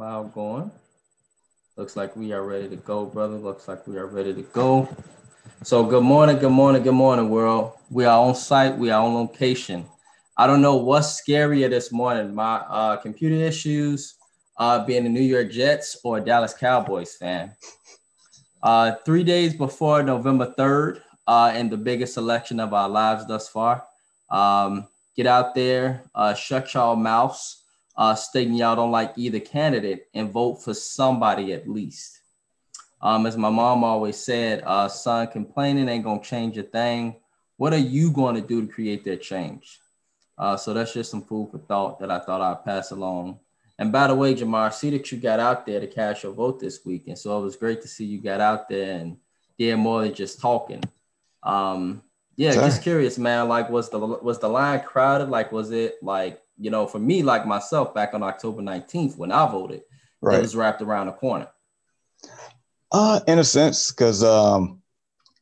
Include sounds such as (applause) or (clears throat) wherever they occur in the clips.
SoundCloud going. Looks like we are ready to go, brother. Looks like we are ready to go. So good morning, good morning, good morning, world. We are on site, we are on location. I don't know what's scarier this morning, my uh, computer issues, uh, being a New York Jets or a Dallas Cowboys fan. Uh, three days before November 3rd, uh, and the biggest selection of our lives thus far. Um, get out there, uh, shut y'all mouths, uh, stating y'all don't like either candidate and vote for somebody at least. Um, as my mom always said, uh, son, complaining ain't gonna change a thing. What are you going to do to create that change? Uh, so that's just some food for thought that I thought I'd pass along. And by the way, Jamar, I see that you got out there to cast your vote this week, and so it was great to see you got out there and did more than just talking. Um, yeah, Sorry. just curious, man. Like, was the was the line crowded? Like, was it like you know, for me, like myself, back on October 19th when I voted, right. it was wrapped around the corner. Uh, in a sense, because um,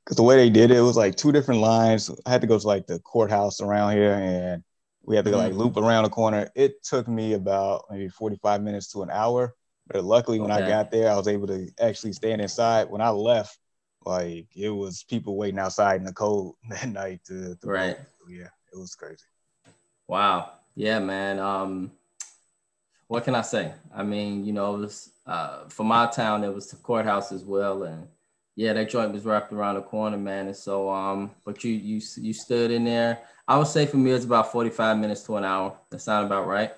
because the way they did it, it was like two different lines. I had to go to like the courthouse around here, and we had to mm-hmm. like loop around the corner. It took me about maybe 45 minutes to an hour. But luckily, when okay. I got there, I was able to actually stand inside. When I left, like it was people waiting outside in the cold (laughs) that night to, to right. Vote. Yeah, it was crazy. Wow. Yeah, man. Um, what can I say? I mean, you know, it was uh, for my town, it was the courthouse as well, and yeah, that joint was wrapped around the corner, man. And so, um, but you you you stood in there. I would say for me, it's about forty five minutes to an hour. That sound about right.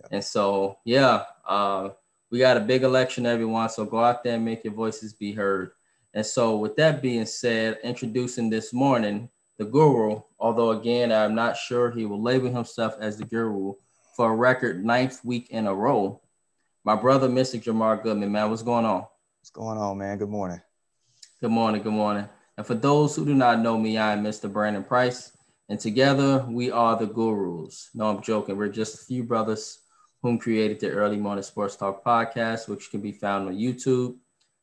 Yeah. And so, yeah, uh, we got a big election, everyone. So go out there and make your voices be heard. And so, with that being said, introducing this morning the guru, although again, I'm not sure he will label himself as the guru for a record ninth week in a row. My brother, Mr. Jamar Goodman, man, what's going on? What's going on, man? Good morning. Good morning. Good morning. And for those who do not know me, I am Mr. Brandon Price, and together we are the gurus. No, I'm joking. We're just a few brothers whom created the Early Morning Sports Talk podcast, which can be found on YouTube,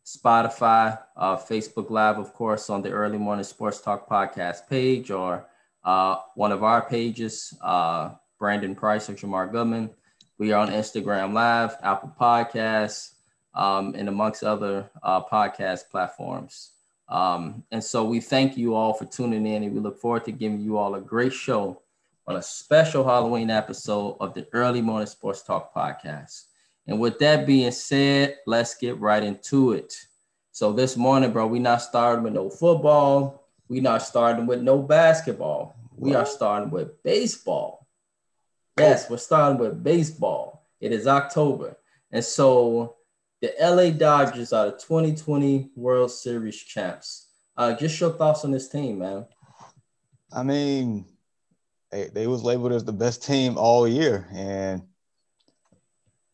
Spotify, uh, Facebook Live, of course, on the Early Morning Sports Talk podcast page or uh, one of our pages, uh, Brandon Price or Jamar Goodman. We are on Instagram Live, Apple Podcasts, um, and amongst other uh, podcast platforms. Um, and so we thank you all for tuning in, and we look forward to giving you all a great show on a special Halloween episode of the Early Morning Sports Talk podcast. And with that being said, let's get right into it. So this morning, bro, we not starting with no football. We not starting with no basketball. We are starting with baseball. Yes, we're starting with baseball. It is October. And so the LA Dodgers are the 2020 World Series champs. Uh, just your thoughts on this team, man. I mean, they, they was labeled as the best team all year. And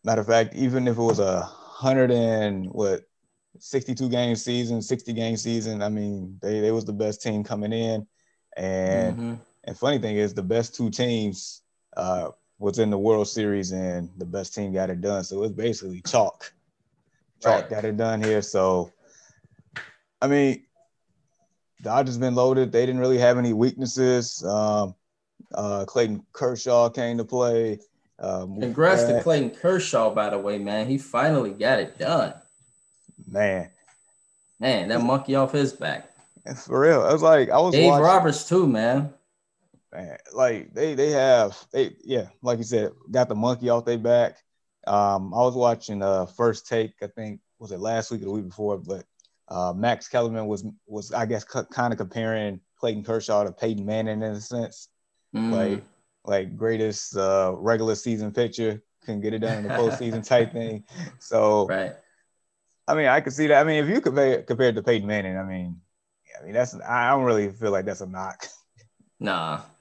Matter of fact, even if it was a hundred and what 62 game season, 60 game season, I mean, they, they was the best team coming in. And mm-hmm. and funny thing is the best two teams uh, was in the World Series and the best team got it done. So it's basically chalk. Chalk right. got it done here. So I mean, Dodgers been loaded. They didn't really have any weaknesses. Um, uh, Clayton Kershaw came to play. Um, Congrats to Clayton Kershaw, by the way, man. He finally got it done. Man, man, that monkey off his back. For real, I was like, I was. Dave watching, Roberts too, man. Man, like they they have they yeah, like you said, got the monkey off their back. Um, I was watching uh first take, I think was it last week or the week before, but uh, Max Kellerman was was I guess kind of comparing Clayton Kershaw to Peyton Manning in a sense. Mm. Like like greatest uh, regular season pitcher, can get it done in the postseason type (laughs) thing. So, right. I mean, I could see that. I mean, if you compare compared to Peyton Manning, I mean, I mean that's I don't really feel like that's a knock. Nah. (laughs)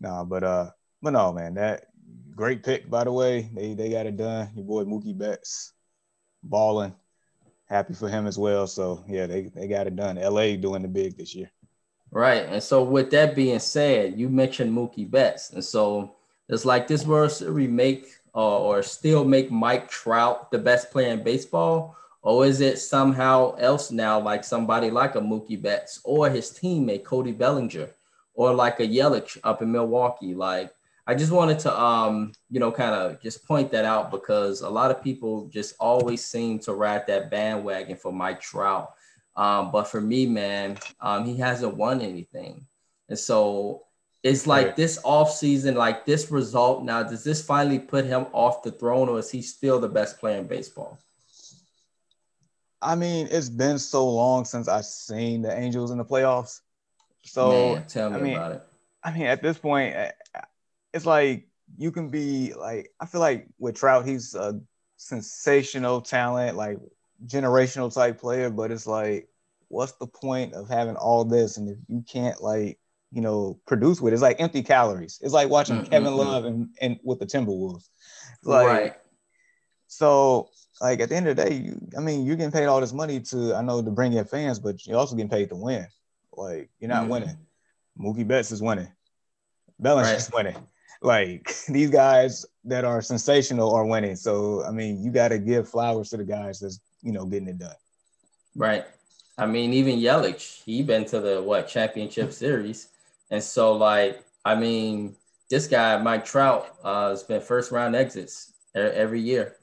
Nah, but uh, but no, man, that great pick by the way. They they got it done. Your boy Mookie Betts, balling. Happy for him as well. So yeah, they they got it done. LA doing the big this year. Right. And so with that being said, you mentioned Mookie Betts. And so it's like this World Series make uh, or still make Mike Trout the best player in baseball? Or is it somehow else now, like somebody like a Mookie Betts or his teammate Cody Bellinger or like a Yelich up in Milwaukee? Like, I just wanted to, um, you know, kind of just point that out because a lot of people just always seem to ride that bandwagon for Mike Trout. Um, but for me, man, um, he hasn't won anything. And so it's like right. this off season, like this result now, does this finally put him off the throne or is he still the best player in baseball? I mean, it's been so long since I've seen the Angels in the playoffs. So Man, tell me I mean, about it. I mean, at this point, eh, it's like you can be like, I feel like with Trout, he's a sensational talent, like generational type player, but it's like, what's the point of having all this? And if you can't like you know, produce with. It's like empty calories. It's like watching mm-hmm. Kevin Love and, and with the Timberwolves. Like, right. So, like at the end of the day, you, I mean, you're getting paid all this money to, I know, to bring in fans, but you're also getting paid to win. Like, you're not mm-hmm. winning. Mookie Betts is winning. Bellinger's right. winning. (laughs) Like (laughs) these guys that are sensational are winning. So, I mean, you got to give flowers to the guys that's, you know, getting it done. Right. I mean, even Yelich, he been to the what championship series. And so, like, I mean, this guy, Mike Trout, uh, has been first round exits every year.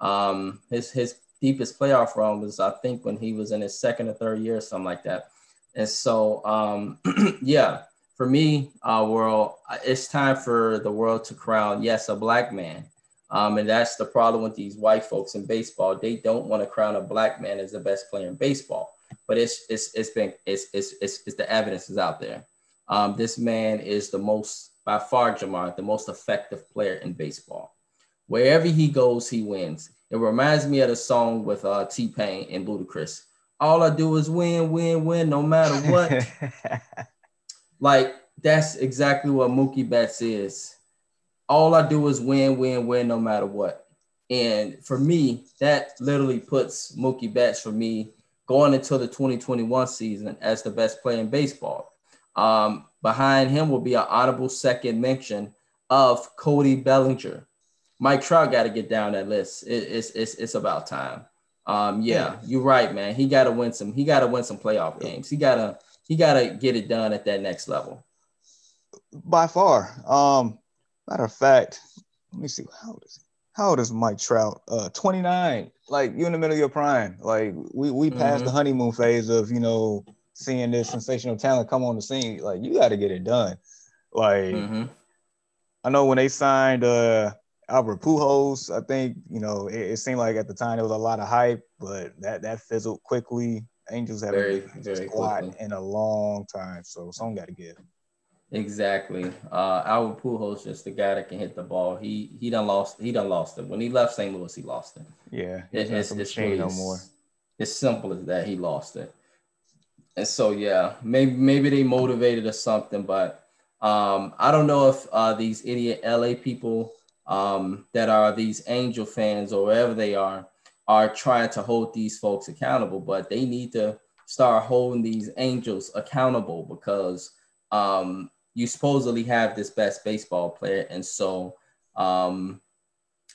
Um, his his deepest playoff run was, I think, when he was in his second or third year, or something like that. And so, um, (clears throat) yeah, for me, uh, world, it's time for the world to crown, yes, a black man. Um, and that's the problem with these white folks in baseball. They don't want to crown a black man as the best player in baseball. But it's it's it's been it's it's it's, it's the evidence is out there. Um, this man is the most, by far, Jamar, the most effective player in baseball. Wherever he goes, he wins. It reminds me of the song with uh, T Pain and Ludacris. All I do is win, win, win, no matter what. (laughs) like that's exactly what Mookie Betts is. All I do is win, win, win, no matter what. And for me, that literally puts Mookie Betts for me going into the 2021 season as the best player in baseball. Um, behind him will be an honorable second mention of Cody Bellinger. Mike Trout got to get down that list. It, it's, it's, it's about time. Um, yeah, you're right, man. He got to win some. He got to win some playoff games. He gotta he gotta get it done at that next level. By far. Um, matter of fact, let me see. How old is he? How old is Mike Trout? Uh, 29. Like you're in the middle of your prime. Like we we passed mm-hmm. the honeymoon phase of you know seeing this sensational talent come on the scene, like you got to get it done. Like mm-hmm. I know when they signed uh Albert Pujols, I think you know it, it, seemed like at the time there was a lot of hype, but that that fizzled quickly. Angels haven't very, very squad in a long time, so someone got to give. Exactly. Uh, Albert Pujols just the guy that can hit the ball. He he done lost. He done lost it when he left St. Louis. He lost it. Yeah, it, it's, it's, really, no more. It's simple as that. He lost it and so yeah, maybe maybe they motivated or something, but um, I don't know if uh, these idiot LA people um, that are these Angel fans or wherever they are are trying to hold these folks accountable, but they need to start holding these Angels accountable because um, you supposedly have this best baseball player, and so um,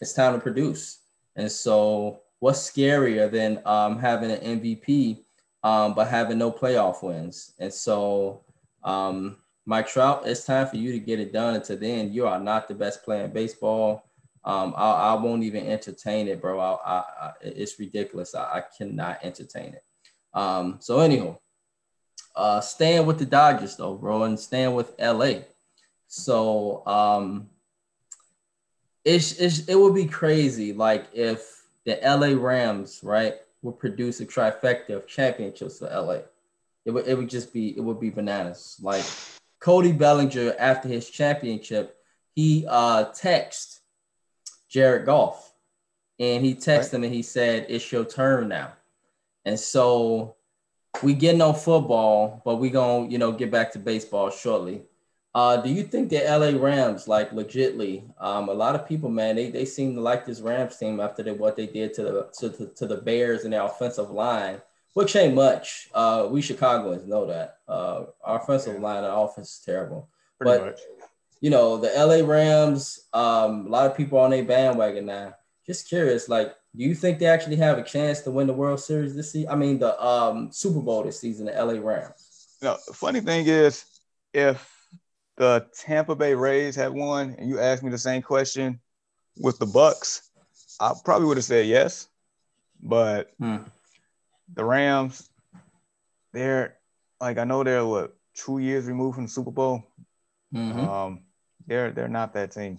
it's time to produce. And so, what's scarier than um, having an MVP? um, but having no playoff wins. And so, um, Mike Trout, it's time for you to get it done. Until then, you are not the best player in baseball. Um, I, I won't even entertain it, bro. I, I, I it's ridiculous. I, cannot entertain it. Um, so anyhow, uh, staying with the Dodgers though, bro, and staying with LA. So um, it's, it's it would be crazy like if the LA Rams, right, would produce a trifecta of championships for LA. It would, it would just be, it would be bananas. Like Cody Bellinger, after his championship, he uh text Jared Goff and he texted right. him and he said, It's your turn now. And so we get no football, but we gonna, you know, get back to baseball shortly. Uh, do you think the LA Rams, like legitly, um, a lot of people, man, they, they seem to like this Rams team after they, what they did to the to, to, to the Bears and their offensive line, which ain't much. Uh, we Chicagoans know that. Uh, our offensive yeah. line and offense is terrible. Pretty but much. you know, the LA Rams, um, a lot of people on their bandwagon now. Just curious, like, do you think they actually have a chance to win the World Series this season? I mean, the um, Super Bowl this season, the LA Rams. You know, the funny thing is, if the Tampa Bay Rays had won, and you asked me the same question with the Bucks, I probably would have said yes. But hmm. the Rams, they're like I know they're what two years removed from the Super Bowl. Mm-hmm. Um, they're they're not that team.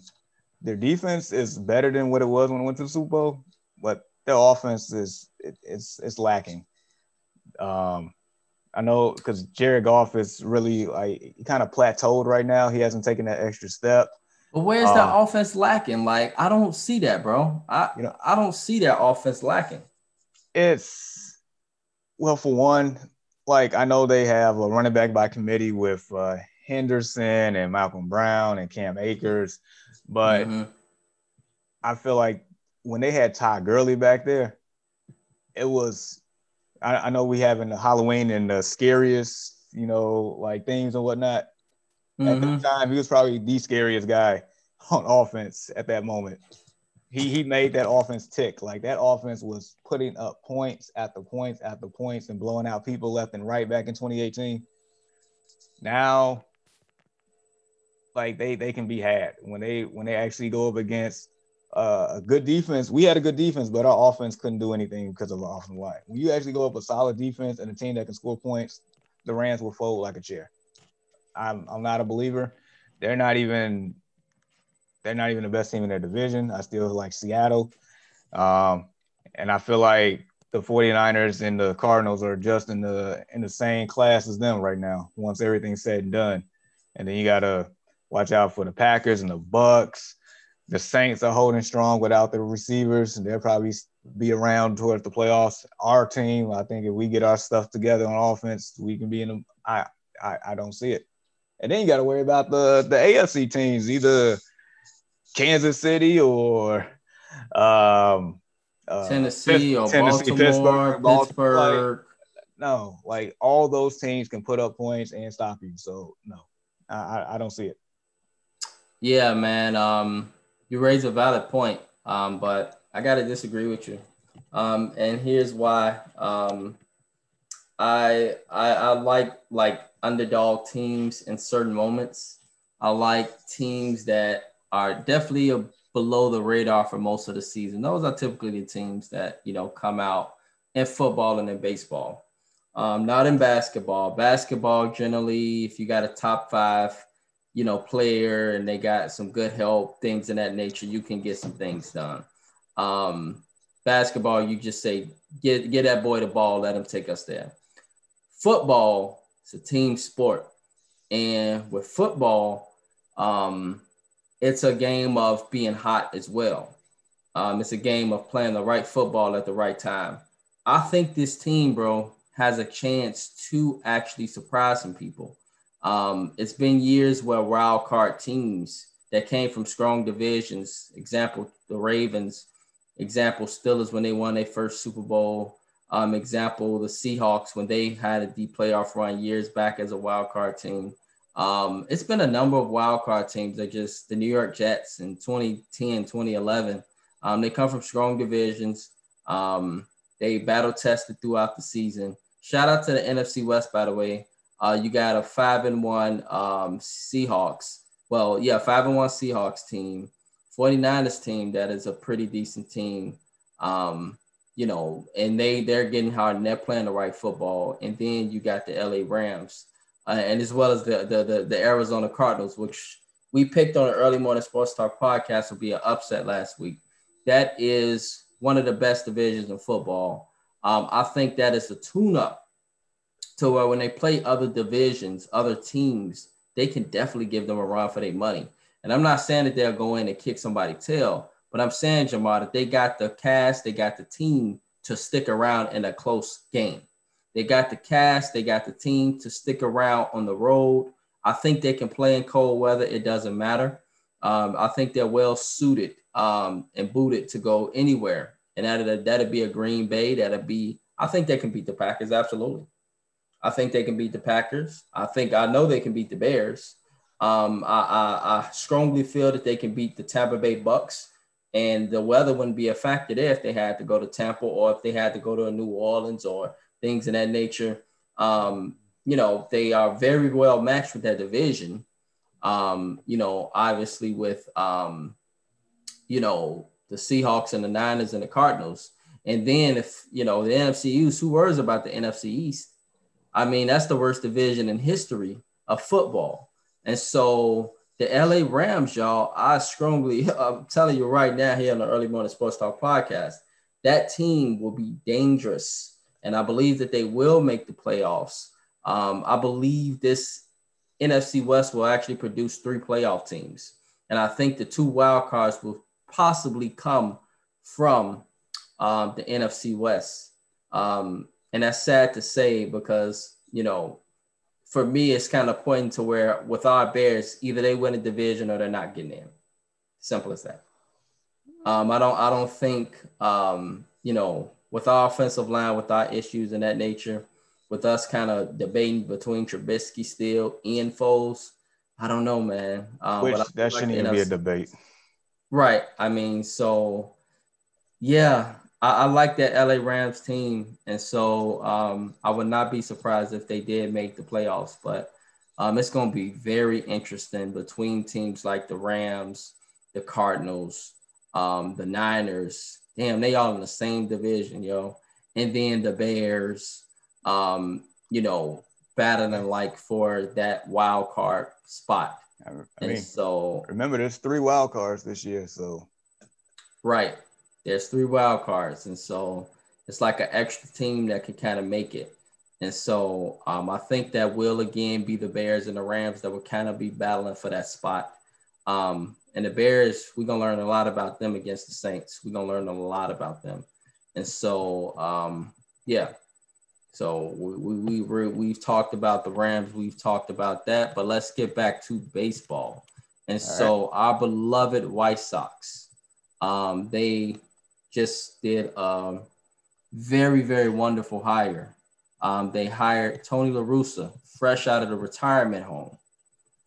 Their defense is better than what it was when it went to the Super Bowl, but their offense is it, it's it's lacking. Um, I know because Jared Goff is really like he kind of plateaued right now. He hasn't taken that extra step. But where's um, that offense lacking? Like I don't see that, bro. I you know I don't see that offense lacking. It's well, for one, like I know they have a running back by committee with uh, Henderson and Malcolm Brown and Cam Akers, but mm-hmm. I feel like when they had Todd Gurley back there, it was. I, I know we having the Halloween and the scariest, you know, like things and whatnot. Mm-hmm. At the time, he was probably the scariest guy on offense at that moment he he made that offense tick. Like that offense was putting up points at the points at the points and blowing out people left and right back in 2018. Now, like they they can be had when they when they actually go up against uh, a good defense. We had a good defense, but our offense couldn't do anything because of our offensive line. When you actually go up a solid defense and a team that can score points, the Rams will fold like a chair. I'm I'm not a believer. They're not even they're not even the best team in their division. I still like Seattle. Um, and I feel like the 49ers and the Cardinals are just in the in the same class as them right now, once everything's said and done. And then you gotta watch out for the Packers and the Bucks. The Saints are holding strong without the receivers, they'll probably be around towards the playoffs. Our team, I think, if we get our stuff together on offense, we can be in them. I, I I don't see it. And then you got to worry about the the AFC teams, either Kansas City or um, uh, Tennessee or Tennessee, Baltimore, Pittsburgh, Pittsburgh. Like, no, like all those teams can put up points and stop you. So no, I, I don't see it. Yeah, man. Um, you raise a valid point, um, but I gotta disagree with you. Um, and here's why. Um, I, I I like like underdog teams in certain moments. I like teams that are definitely below the radar for most of the season. Those are typically the teams that you know come out in football and in baseball. Um, not in basketball. Basketball generally, if you got a top five, you know, player and they got some good help, things in that nature, you can get some things done. Um, basketball, you just say, get get that boy the ball, let him take us there. Football, it's a team sport, and with football, um, it's a game of being hot as well. Um, it's a game of playing the right football at the right time. I think this team, bro, has a chance to actually surprise some people. Um, it's been years where wild card teams that came from strong divisions, example, the Ravens, example, Steelers when they won their first Super Bowl, um, example, the Seahawks when they had a deep playoff run years back as a wild card team. Um, it's been a number of wild card teams that just the New York Jets in 2010, 2011. Um, they come from strong divisions. Um, they battle tested throughout the season. Shout out to the NFC West, by the way. Uh, you got a five and one um, Seahawks. Well, yeah, five and one Seahawks team, 49ers team that is a pretty decent team. Um, you know, and they they're getting hard and they're playing the right football. And then you got the LA Rams uh, and as well as the, the, the the Arizona Cardinals, which we picked on an early morning sports talk podcast, will be an upset last week. That is one of the best divisions in football. Um, I think that is a tune-up to where when they play other divisions, other teams, they can definitely give them a run for their money. And I'm not saying that they'll go in and kick somebody's tail, but I'm saying, Jamar, that they got the cast, they got the team to stick around in a close game. They got the cast, they got the team to stick around on the road. I think they can play in cold weather. It doesn't matter. Um, I think they're well suited um, and booted to go anywhere. And that'd, that'd be a Green Bay. That'd be, I think they can beat the Packers. Absolutely. I think they can beat the Packers. I think, I know they can beat the Bears. Um, I, I, I strongly feel that they can beat the Tampa Bay Bucks. And the weather wouldn't be a factor there if they had to go to Tampa or if they had to go to New Orleans or things of that nature. Um, you know, they are very well matched with that division. Um, you know, obviously with um, you know, the Seahawks and the Niners and the Cardinals. And then if you know the NFC East, who worries about the NFC East? I mean, that's the worst division in history of football. And so the LA Rams, y'all, I strongly, (laughs) I'm telling you right now here on the Early Morning Sports Talk podcast, that team will be dangerous. And I believe that they will make the playoffs. Um, I believe this NFC West will actually produce three playoff teams. And I think the two wild cards will possibly come from um, the NFC West. Um, and that's sad to say because, you know, for me, it's kind of pointing to where with our Bears, either they win a division or they're not getting in. Simple as that. Um, I don't I don't think um, you know, with our offensive line, with our issues and that nature, with us kind of debating between Trubisky still, Ian Foles, I don't know, man. Um, Which that shouldn't even be a debate. Right. I mean, so yeah, I, I, like that LA Rams team, and so um, I would not be surprised if they did make the playoffs. But um, it's going to be very interesting between teams like the Rams, the Cardinals, um, the Niners. Damn, they all in the same division, yo. And then the Bears, um, you know, battling like for that wild card spot. I mean, and so remember, there's three wild cards this year, so right. There's three wild cards, and so it's like an extra team that can kind of make it. And so um, I think that will again be the Bears and the Rams that will kind of be battling for that spot. Um, and the Bears, we're gonna learn a lot about them against the Saints. We're gonna learn a lot about them. And so um, yeah. So we, we, we we've talked about the Rams, we've talked about that, but let's get back to baseball. And All so right. our beloved White Sox, um, they just did a very, very wonderful hire. Um, they hired Tony La Russa, fresh out of the retirement home.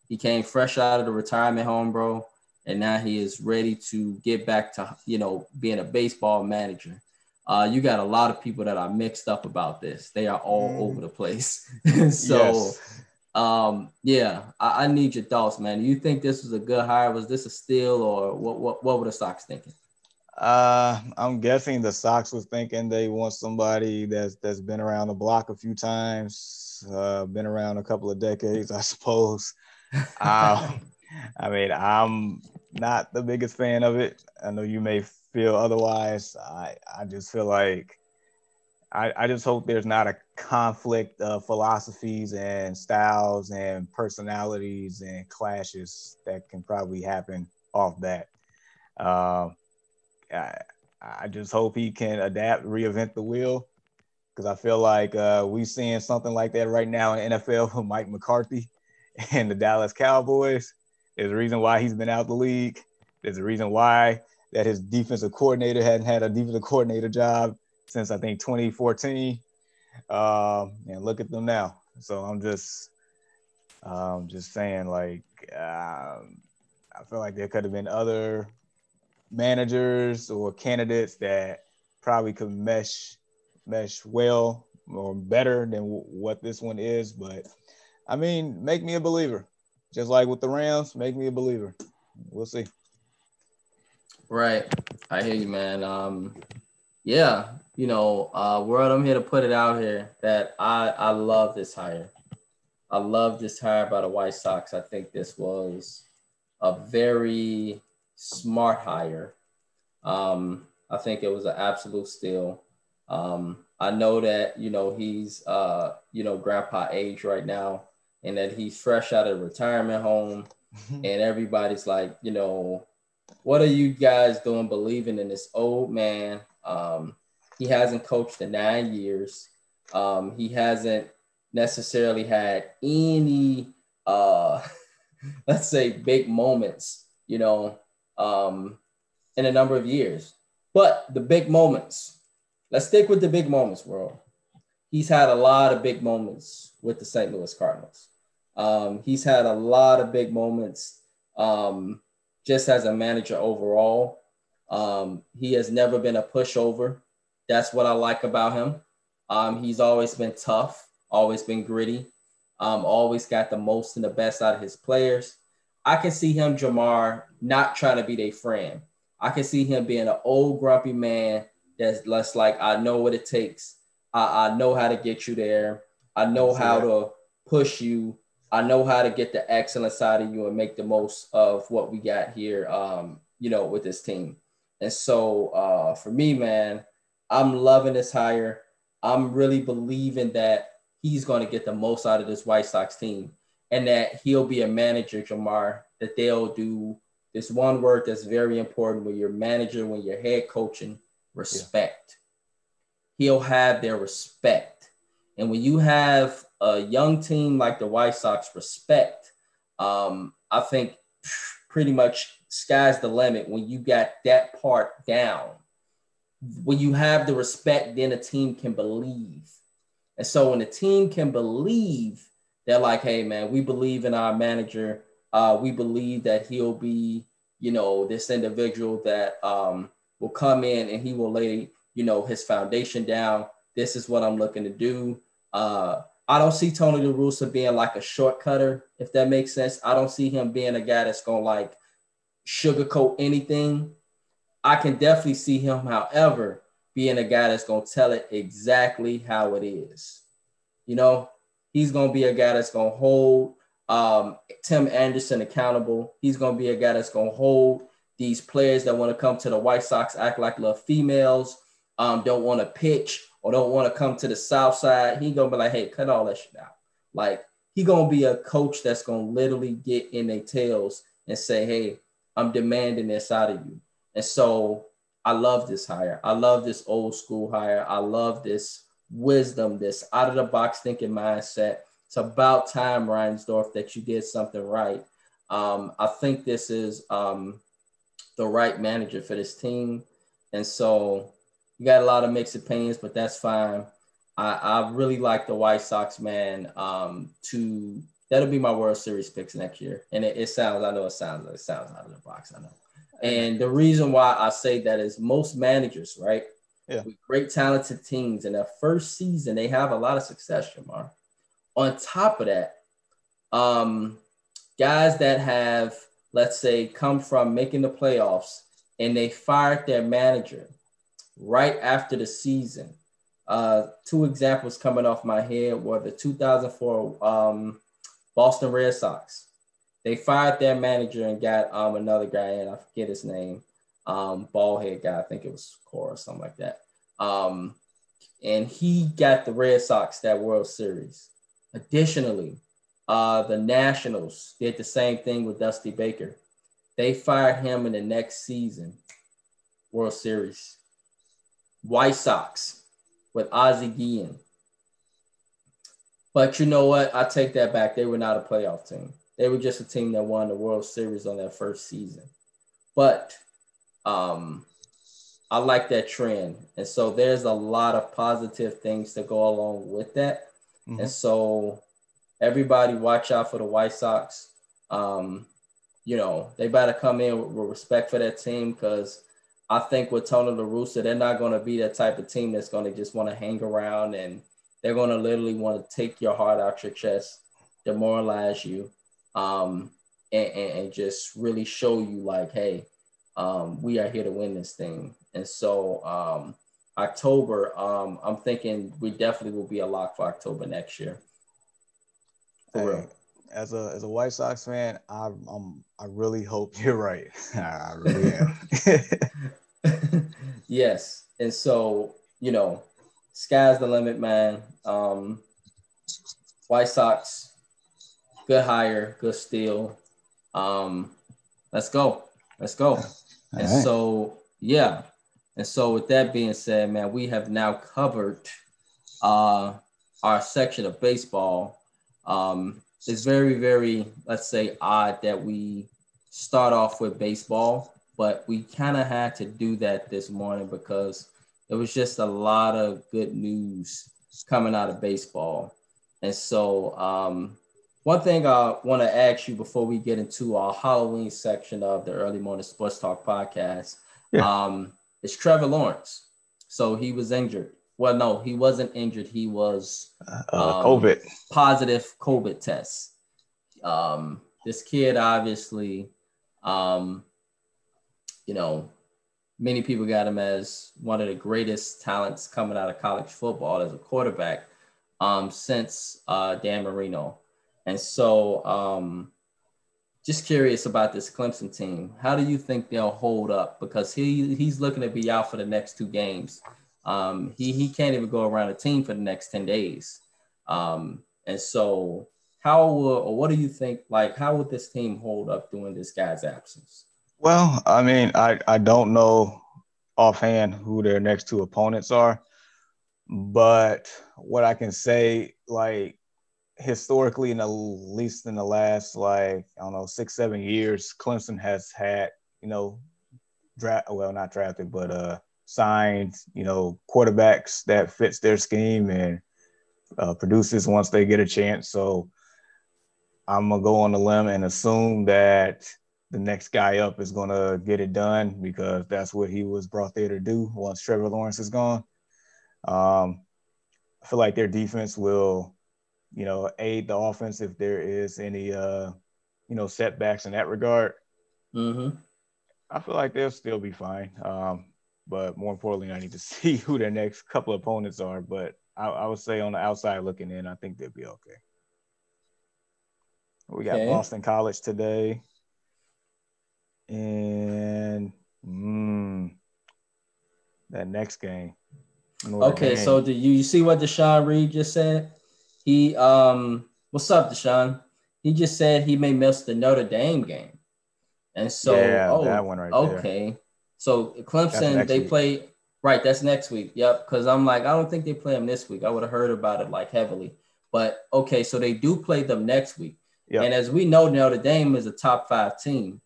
He came fresh out of the retirement home, bro, and now he is ready to get back to you know being a baseball manager. Uh, you got a lot of people that are mixed up about this. They are all mm. over the place. (laughs) so, yes. um, yeah, I, I, need your thoughts, man. Do you think this was a good hire? Was this a steal, or what? What, what were the Sox thinking? Uh, I'm guessing the Sox was thinking they want somebody that's that's been around the block a few times, uh, been around a couple of decades, I suppose. um, (laughs) I mean, I'm not the biggest fan of it. I know you may feel otherwise. I I just feel like I, I just hope there's not a conflict of philosophies and styles and personalities and clashes that can probably happen off that. Um, I, I just hope he can adapt, reinvent the wheel, because I feel like uh, we seeing something like that right now in NFL (laughs) with Mike McCarthy (laughs) and the Dallas Cowboys. There's a reason why he's been out the league. There's a reason why that his defensive coordinator hadn't had a defensive coordinator job since I think 2014. Um, and look at them now. So I'm just, um, just saying, like, um, I feel like there could have been other managers or candidates that probably could mesh mesh well or better than w- what this one is. But I mean, make me a believer. Just like with the Rams, make me a believer. We'll see. Right. I hear you, man. Um, yeah, you know, uh, world, I'm here to put it out here that I I love this hire. I love this hire by the White Sox. I think this was a very smart hire. Um, I think it was an absolute steal. Um, I know that you know he's uh, you know grandpa age right now, and that he's fresh out of retirement home, (laughs) and everybody's like, you know, what are you guys doing, believing in this old man? Um, he hasn't coached in nine years. Um, he hasn't necessarily had any, uh, (laughs) let's say, big moments, you know, um, in a number of years. But the big moments, let's stick with the big moments, world. He's had a lot of big moments with the St. Louis Cardinals. Um, he's had a lot of big moments um, just as a manager overall. Um, he has never been a pushover. That's what I like about him. Um, he's always been tough, always been gritty, um, always got the most and the best out of his players. I can see him, Jamar, not trying to be their friend. I can see him being an old grumpy man that's less like, I know what it takes. I, I know how to get you there. I know how to push you. I know how to get the excellent side of you and make the most of what we got here, um, you know, with this team. And so uh, for me, man, I'm loving this hire. I'm really believing that he's going to get the most out of this White Sox team and that he'll be a manager, Jamar, that they'll do this one word that's very important when you're manager, when you're head coaching, respect. Yeah. He'll have their respect. And when you have a young team like the White Sox respect, um, I think pretty much sky's the limit when you got that part down. When you have the respect, then a team can believe. And so when the team can believe, they're like, hey, man, we believe in our manager. Uh, we believe that he'll be, you know, this individual that um, will come in and he will lay, you know, his foundation down. This is what I'm looking to do. Uh, I don't see Tony La Russa being like a shortcutter, if that makes sense. I don't see him being a guy that's gonna like sugarcoat anything. I can definitely see him, however, being a guy that's gonna tell it exactly how it is. You know, he's gonna be a guy that's gonna hold um, Tim Anderson accountable. He's gonna be a guy that's gonna hold these players that want to come to the White Sox act like little females, um, don't want to pitch or don't want to come to the South Side. He gonna be like, hey, cut all that shit out. Like he gonna be a coach that's gonna literally get in their tails and say, hey, I'm demanding this out of you. And so I love this hire. I love this old school hire. I love this wisdom, this out of the box thinking mindset. It's about time, Reinsdorf, that you did something right. Um, I think this is um, the right manager for this team. And so you got a lot of mixed opinions, but that's fine. I, I really like the White Sox, man. Um, to that'll be my World Series picks next year. And it, it sounds, I know it sounds it sounds out of the box, I know. And the reason why I say that is most managers, right? Yeah. With great talented teams in their first season, they have a lot of success, Jamar. On top of that, um, guys that have, let's say, come from making the playoffs and they fired their manager right after the season. Uh, two examples coming off my head were the 2004 um, Boston Red Sox they fired their manager and got um another guy in. I forget his name. Um, bald head guy. I think it was Core or something like that. Um, and he got the Red Sox that World Series. Additionally, uh, the Nationals did the same thing with Dusty Baker. They fired him in the next season, World Series. White Sox with Ozzie Guillen. But you know what? I take that back. They were not a playoff team. They were just a team that won the World Series on their first season. But um, I like that trend. And so there's a lot of positive things to go along with that. Mm-hmm. And so everybody watch out for the White Sox. Um, you know, they better come in with, respect for that team because I think with Tony La Russa, they're not going to be that type of team that's going to just want to hang around and they're going to literally want to take your heart out your chest, demoralize you, um, and, and, and, just really show you like, hey, um, we are here to win this thing. And so um, October, um, I'm thinking we definitely will be a lock for October next year. Hey, as a as a White Sox fan, I I'm, I really hope (laughs) you're right. (laughs) I really am. (laughs) yes, and so you know, sky's the limit, man. Um, White Sox good hire, good steal. Um, let's go. Let's go. All and right. so, yeah. And so, with that being said, man, we have now covered uh, our section of baseball. Um, it's very, very, let's say, odd that we start off with baseball, but we kind of had to do that this morning because it was just a lot of good news coming out of baseball. And so, um, one thing I want to ask you before we get into our Halloween section of the Early Morning Sports Talk podcast yeah. um, is Trevor Lawrence. So he was injured. Well, no, he wasn't injured. He was uh, um, COVID positive COVID test. Um, this kid obviously, um, you know, many people got him as one of the greatest talents coming out of college football as a quarterback um, since uh, Dan Marino. And so, um, just curious about this Clemson team. How do you think they'll hold up? Because he he's looking to be out for the next two games. Um, he he can't even go around a team for the next ten days. Um, and so, how will, or what do you think? Like, how would this team hold up during this guy's absence? Well, I mean, I I don't know offhand who their next two opponents are, but what I can say, like historically, in the least in the last like I don't know six seven years, Clemson has had you know draft well not drafted but uh signed you know quarterbacks that fits their scheme and uh, produces once they get a chance. So I'm gonna go on the limb and assume that the next guy up is gonna get it done because that's what he was brought there to do once Trevor Lawrence is gone. Um, I feel like their defense will you know, aid the offense if there is any, uh, you know, setbacks in that regard. Mm-hmm. I feel like they'll still be fine. Um, but more importantly, I need to (laughs) see who their next couple of opponents are. But I, I, would say on the outside looking in, I think they'll be okay. We got okay. Boston College today. And mm, that next game. Okay, so do you, you see what Deshaun Reed just said? He um, what's up, Deshaun? He just said he may miss the Notre Dame game, and so yeah, oh, that one right okay. There. So Clemson, they week. play right. That's next week. Yep. Because I'm like, I don't think they play them this week. I would have heard about it like heavily, but okay. So they do play them next week. Yep. And as we know, Notre Dame is a top five team.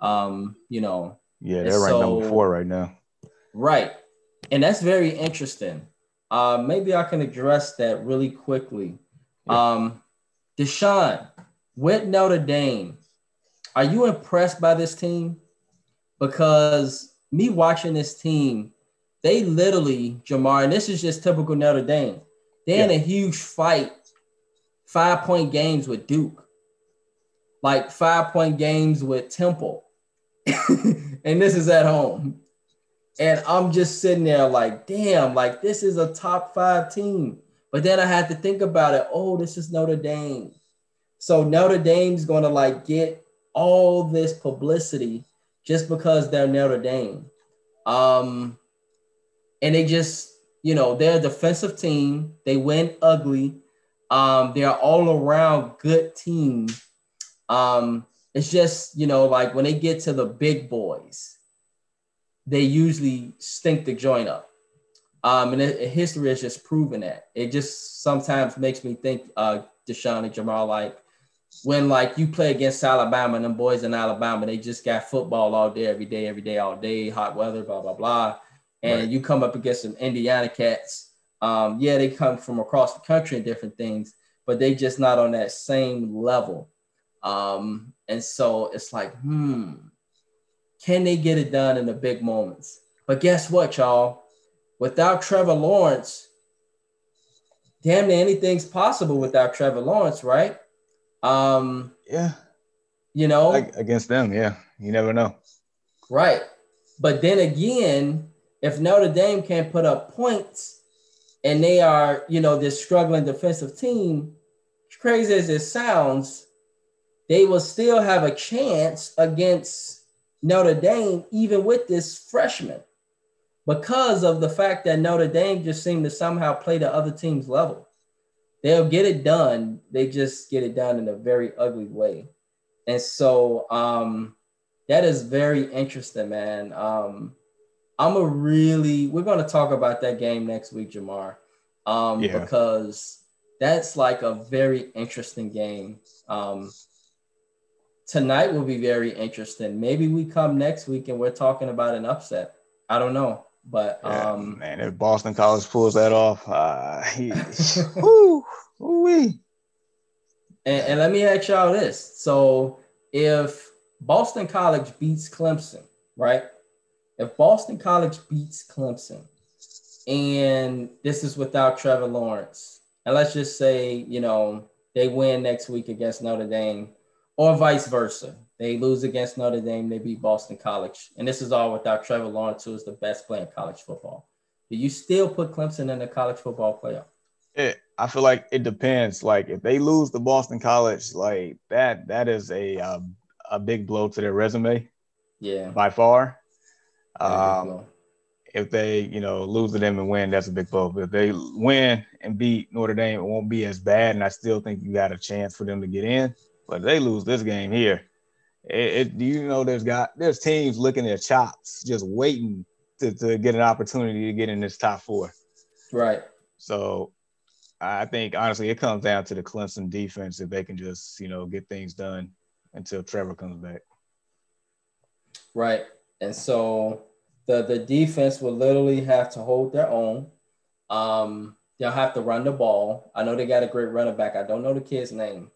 Um, you know. Yeah, they're ranked so, number four right now. Right, and that's very interesting. Uh, maybe I can address that really quickly. Um, Deshaun, with Notre Dame, are you impressed by this team? Because me watching this team, they literally, Jamar, and this is just typical Notre Dame, they yeah. in a huge fight, five point games with Duke, like five point games with Temple. (laughs) and this is at home. And I'm just sitting there like, damn, like this is a top five team. But then I had to think about it. Oh, this is Notre Dame. So Notre Dame's going to like get all this publicity just because they're Notre Dame. Um, and they just, you know, they're a defensive team. They win ugly. Um, they're all around good team. Um, it's just, you know, like when they get to the big boys, they usually stink the joint up. Um, and it, history has just proven that. It just sometimes makes me think, uh, Deshaun and Jamal, like when like you play against Alabama and them boys in Alabama, they just got football all day, every day, every day, all day, hot weather, blah blah blah. And right. you come up against some Indiana cats. Um, yeah, they come from across the country and different things, but they just not on that same level. Um, and so it's like, hmm, can they get it done in the big moments? But guess what, y'all? Without Trevor Lawrence, damn near anything's possible without Trevor Lawrence, right? Um, yeah. You know, like against them, yeah. You never know. Right. But then again, if Notre Dame can't put up points and they are, you know, this struggling defensive team, crazy as it sounds, they will still have a chance against Notre Dame, even with this freshman, because of the fact that Notre Dame just seemed to somehow play the other team's level. They'll get it done. They just get it done in a very ugly way. And so um, that is very interesting, man. Um, I'm a really, we're going to talk about that game next week, Jamar, um, yeah. because that's like a very interesting game. Um, tonight will be very interesting. Maybe we come next week and we're talking about an upset. I don't know, but yeah, um, man, if Boston College pulls that off, uh, he, (laughs) woo, woo and, and let me ask y'all this: so if Boston College beats Clemson, right? If Boston College beats Clemson, and this is without Trevor Lawrence, and let's just say you know they win next week against Notre Dame or vice versa. They lose against Notre Dame, they beat Boston College. And this is all without Trevor Lawrence, who is the best player in college football. Do you still put Clemson in the college football playoff? It, I feel like it depends. Like if they lose to Boston College, like that, that is a um, a big blow to their resume. Yeah, by far. Um, if they, you know, lose to them and win, that's a big blow. But if they win and beat Notre Dame, it won't be as bad. And I still think you got a chance for them to get in. But if they lose this game here, it, it you know there's got there's teams looking at chops, just waiting to, to get an opportunity to get in this top four. Right. So I think honestly it comes down to the Clemson defense if they can just, you know, get things done until Trevor comes back. Right. And so the the defense will literally have to hold their own. Um, they'll have to run the ball. I know they got a great running back. I don't know the kid's name,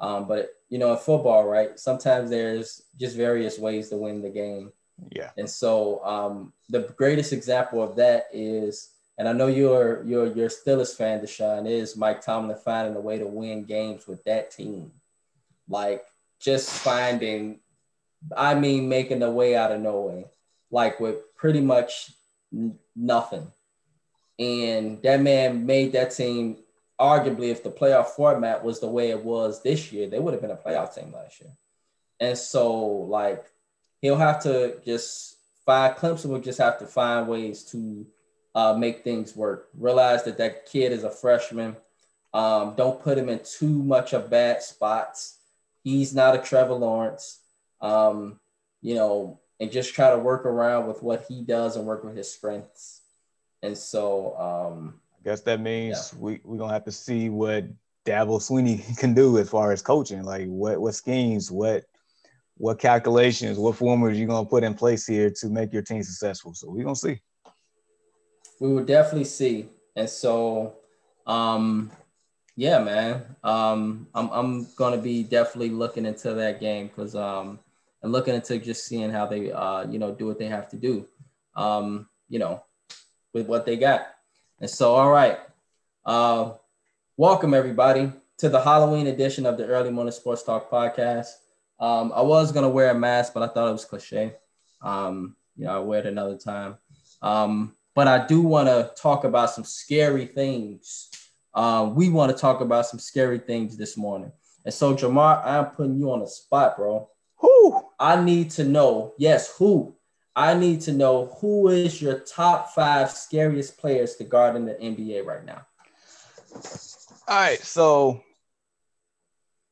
um, but you know, in football, right? Sometimes there's just various ways to win the game. Yeah. And so um, the greatest example of that is, and I know you're you're you're Steelers fan, Deshaun, is Mike Tomlin finding a way to win games with that team, like just finding, I mean, making a way out of no way like with pretty much n- nothing. And that man made that team arguably if the playoff format was the way it was this year, they would have been a playoff team last year. And so like he'll have to just find Clemson will just have to find ways to uh, make things work. Realize that that kid is a freshman. Um, don't put him in too much of bad spots. He's not a Trevor Lawrence. Um, you know, and just try to work around with what he does and work with his strengths. And so um, I guess that means yeah. we, we're gonna have to see what Dabo Swinney (laughs) can do as far as coaching, like what what schemes, what what calculations, what formulas you're gonna put in place here to make your team successful. So we're gonna see. We will definitely see. And so um yeah, man. Um I'm I'm gonna be definitely looking into that game because um and looking into just seeing how they, uh, you know, do what they have to do, um, you know, with what they got. And so, all right, uh, welcome everybody to the Halloween edition of the Early Morning Sports Talk podcast. Um, I was gonna wear a mask, but I thought it was cliche. Um, you know, I'll wear it another time. Um, but I do want to talk about some scary things. Uh, we want to talk about some scary things this morning. And so, Jamar, I'm putting you on the spot, bro. Who? I need to know. Yes, who? I need to know who is your top five scariest players to guard in the NBA right now. All right, so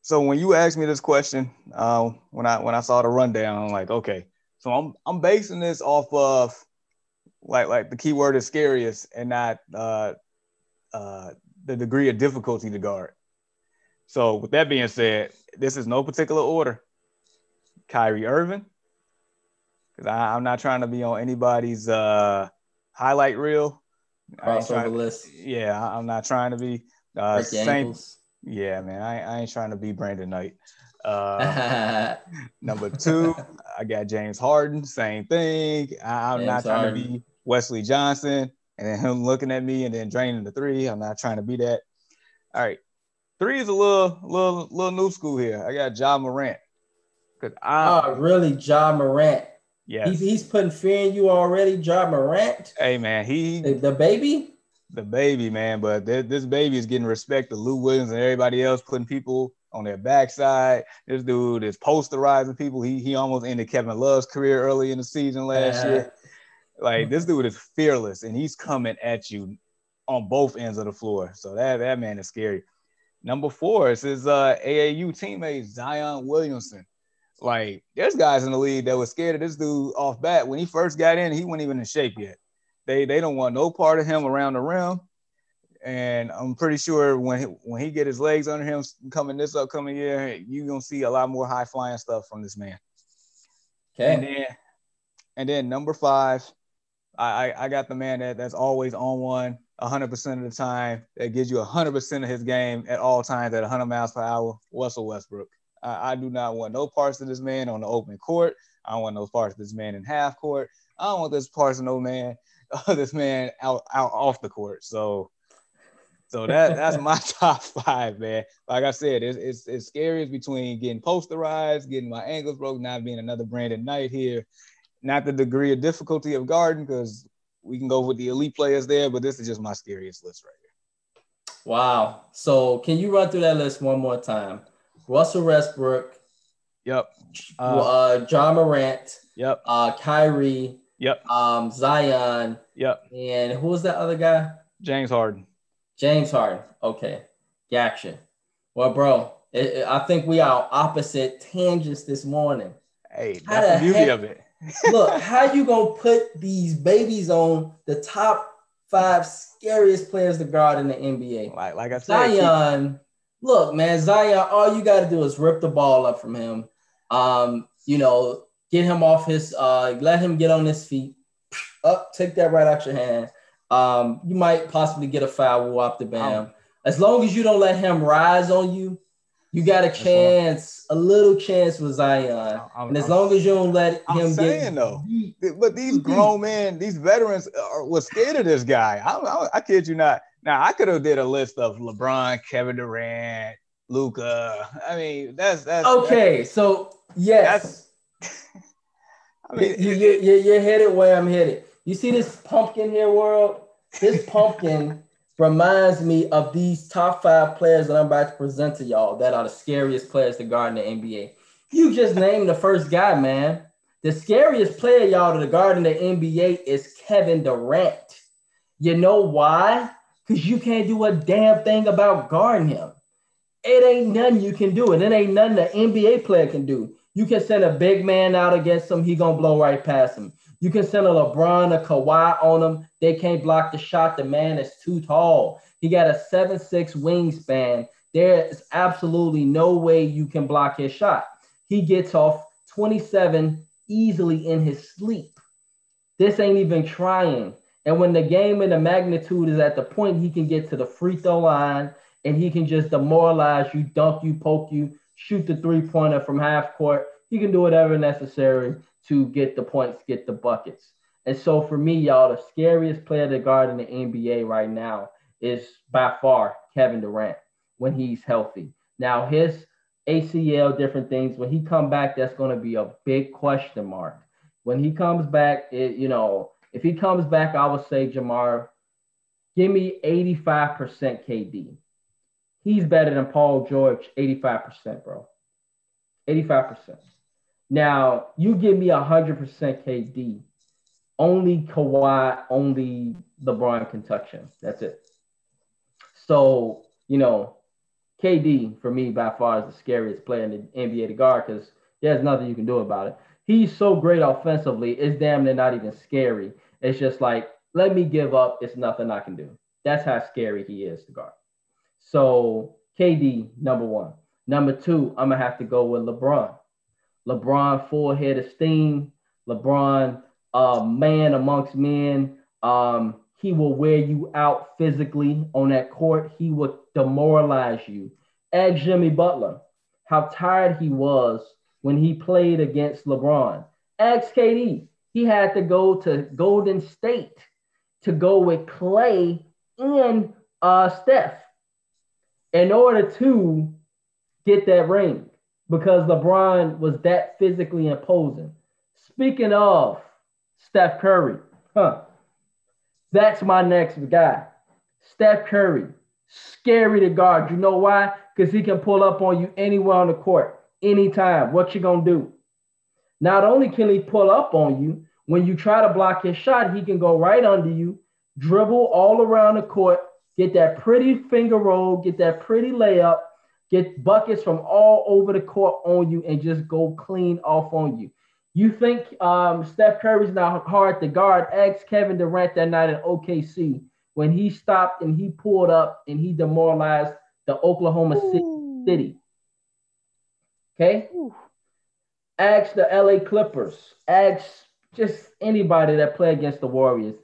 so when you asked me this question, uh, when I when I saw the rundown, I'm like, okay, so I'm I'm basing this off of like like the keyword is scariest and not uh, uh, the degree of difficulty to guard. So with that being said, this is no particular order. Kyrie Irving. Because I'm not trying to be on anybody's uh, highlight reel. Crossover list. Yeah, I'm not trying to be. Uh, same, yeah, man, I, I, ain't trying to be Brandon Knight. Uh, (laughs) number two, I got James Harden. Same thing. I, am not trying Harden. to be Wesley Johnson, and then him looking at me and then draining the three. I'm not trying to be that. All right, three is a little, little, little new school here. I got John Morant. Cause I oh, really, John Morant. Yeah, he's, he's putting fear in you already, Ja Morant. Hey man, he the, the baby, the baby man. But th- this baby is getting respect to Lou Williams and everybody else, putting people on their backside. This dude is posterizing people. He he almost ended Kevin Love's career early in the season last uh-huh. year. Like this dude is fearless, and he's coming at you on both ends of the floor. So that that man is scary. Number four is his uh, AAU teammate Zion Williamson. Like, there's guys in the league that was scared of this dude off bat. When he first got in, he wasn't even in shape yet. They they don't want no part of him around the rim. And I'm pretty sure when he, when he get his legs under him coming this upcoming year, you're gonna see a lot more high flying stuff from this man. Okay. And then and then number five, I, I, I got the man that, that's always on one 100% of the time, that gives you 100% of his game at all times at 100 miles per hour, Russell Westbrook. I, I do not want no parts of this man on the open court. I don't want no parts of this man in half court. I don't want this parts of no man, (laughs) uh, this man out out off the court. So So that that's my (laughs) top five, man. Like I said, it's it's, it's scary it's between getting posterized, getting my ankles broke, not being another Brandon Knight here. Not the degree of difficulty of guarding, because we can go with the elite players there, but this is just my scariest list right here. Wow. So can you run through that list one more time? Russell Westbrook. Yep. Uh, uh Ja Morant. Yep. Uh Kyrie. Yep. Um Zion. Yep. And who was that other guy? James Harden. James Harden. Okay. Gotcha. Well, bro, it, it, I think we are opposite tangents this morning. Hey, that's the, the beauty heck, of it. (laughs) look, (laughs) how you gonna put these babies on the top five scariest players to guard in the NBA? Like, like I said, Zion. Look, man, Zion. All you got to do is rip the ball up from him. Um, you know, get him off his. Uh, let him get on his feet. Up, take that right out your hand. Um, you might possibly get a foul off the bam. As long as you don't let him rise on you, you got a chance, a little chance with Zion. I'm, and as I'm, long as you don't let I'm him saying, get though, but these grown men, these veterans are, were scared of this guy. I, I, I kid you not. Now I could have did a list of LeBron, Kevin Durant, Luka. I mean, that's that's okay. That's, so yes, (laughs) I mean, you, you, you, you're headed where I'm headed. You see this pumpkin here, world? This (laughs) pumpkin reminds me of these top five players that I'm about to present to y'all that are the scariest players to guard in the NBA. You just named the first guy, man. The scariest player, y'all, to guard in the NBA is Kevin Durant. You know why? Because you can't do a damn thing about guarding him. It ain't nothing you can do, and it ain't nothing the NBA player can do. You can send a big man out against him, he gonna blow right past him. You can send a LeBron, a Kawhi on him. They can't block the shot. The man is too tall. He got a seven-six wingspan. There is absolutely no way you can block his shot. He gets off 27 easily in his sleep. This ain't even trying. And when the game and the magnitude is at the point he can get to the free throw line and he can just demoralize you, dunk you, poke you, shoot the three pointer from half court. He can do whatever necessary to get the points, get the buckets. And so for me, y'all, the scariest player to guard in the NBA right now is by far Kevin Durant when he's healthy. Now his ACL, different things. When he come back, that's going to be a big question mark. When he comes back, it, you know, if he comes back, I would say Jamar, give me 85% KD. He's better than Paul George, 85%, bro. 85%. Now you give me hundred percent KD, only Kawhi, only LeBron can touch him. That's it. So you know, KD for me by far is the scariest player in the NBA to guard because there's nothing you can do about it. He's so great offensively, it's damn near not even scary. It's just like let me give up. It's nothing I can do. That's how scary he is to guard. So KD number one. Number two, I'm gonna have to go with LeBron. LeBron full head of steam. LeBron, uh, man amongst men. Um, he will wear you out physically on that court. He will demoralize you. Ask Jimmy Butler how tired he was when he played against LeBron. Ask KD. He had to go to Golden State to go with Clay and uh, Steph in order to get that ring because LeBron was that physically imposing. Speaking of Steph Curry, huh? That's my next guy. Steph Curry, scary to guard. You know why? Because he can pull up on you anywhere on the court, anytime. What you gonna do? Not only can he pull up on you, when you try to block his shot, he can go right under you, dribble all around the court, get that pretty finger roll, get that pretty layup, get buckets from all over the court on you and just go clean off on you. You think um, Steph Curry's not hard to guard? Ask Kevin Durant that night in OKC when he stopped and he pulled up and he demoralized the Oklahoma Ooh. City. Okay? Ooh. Ask the LA Clippers. Ask just anybody that play against the Warriors.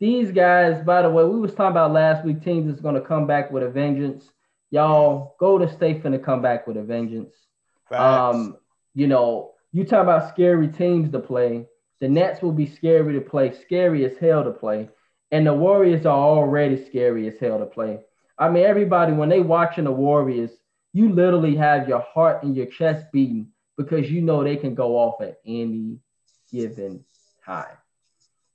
These guys, by the way, we was talking about last week, teams is going to come back with a vengeance y'all Golden State finna come back with a vengeance. Facts. Um, you know, you talk about scary teams to play. The Nets will be scary to play, scary as hell to play. And the Warriors are already scary as hell to play. I mean, everybody when they watching the Warriors, you literally have your heart and your chest beating because you know they can go off at any given time.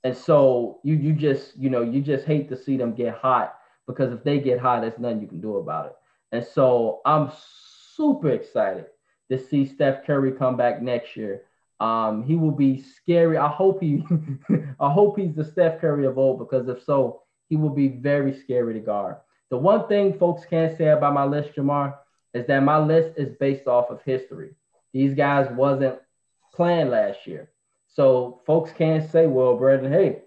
And so you you just you know you just hate to see them get hot because if they get hot, there's nothing you can do about it. And so I'm super excited to see Steph Curry come back next year. Um, he will be scary. I hope he (laughs) I hope he's the Steph Curry of old because if so, he will be very scary to guard. The one thing folks can't say about my list, Jamar, is that my list is based off of history. These guys wasn't playing last year. So folks can't say, well, Brandon, hey,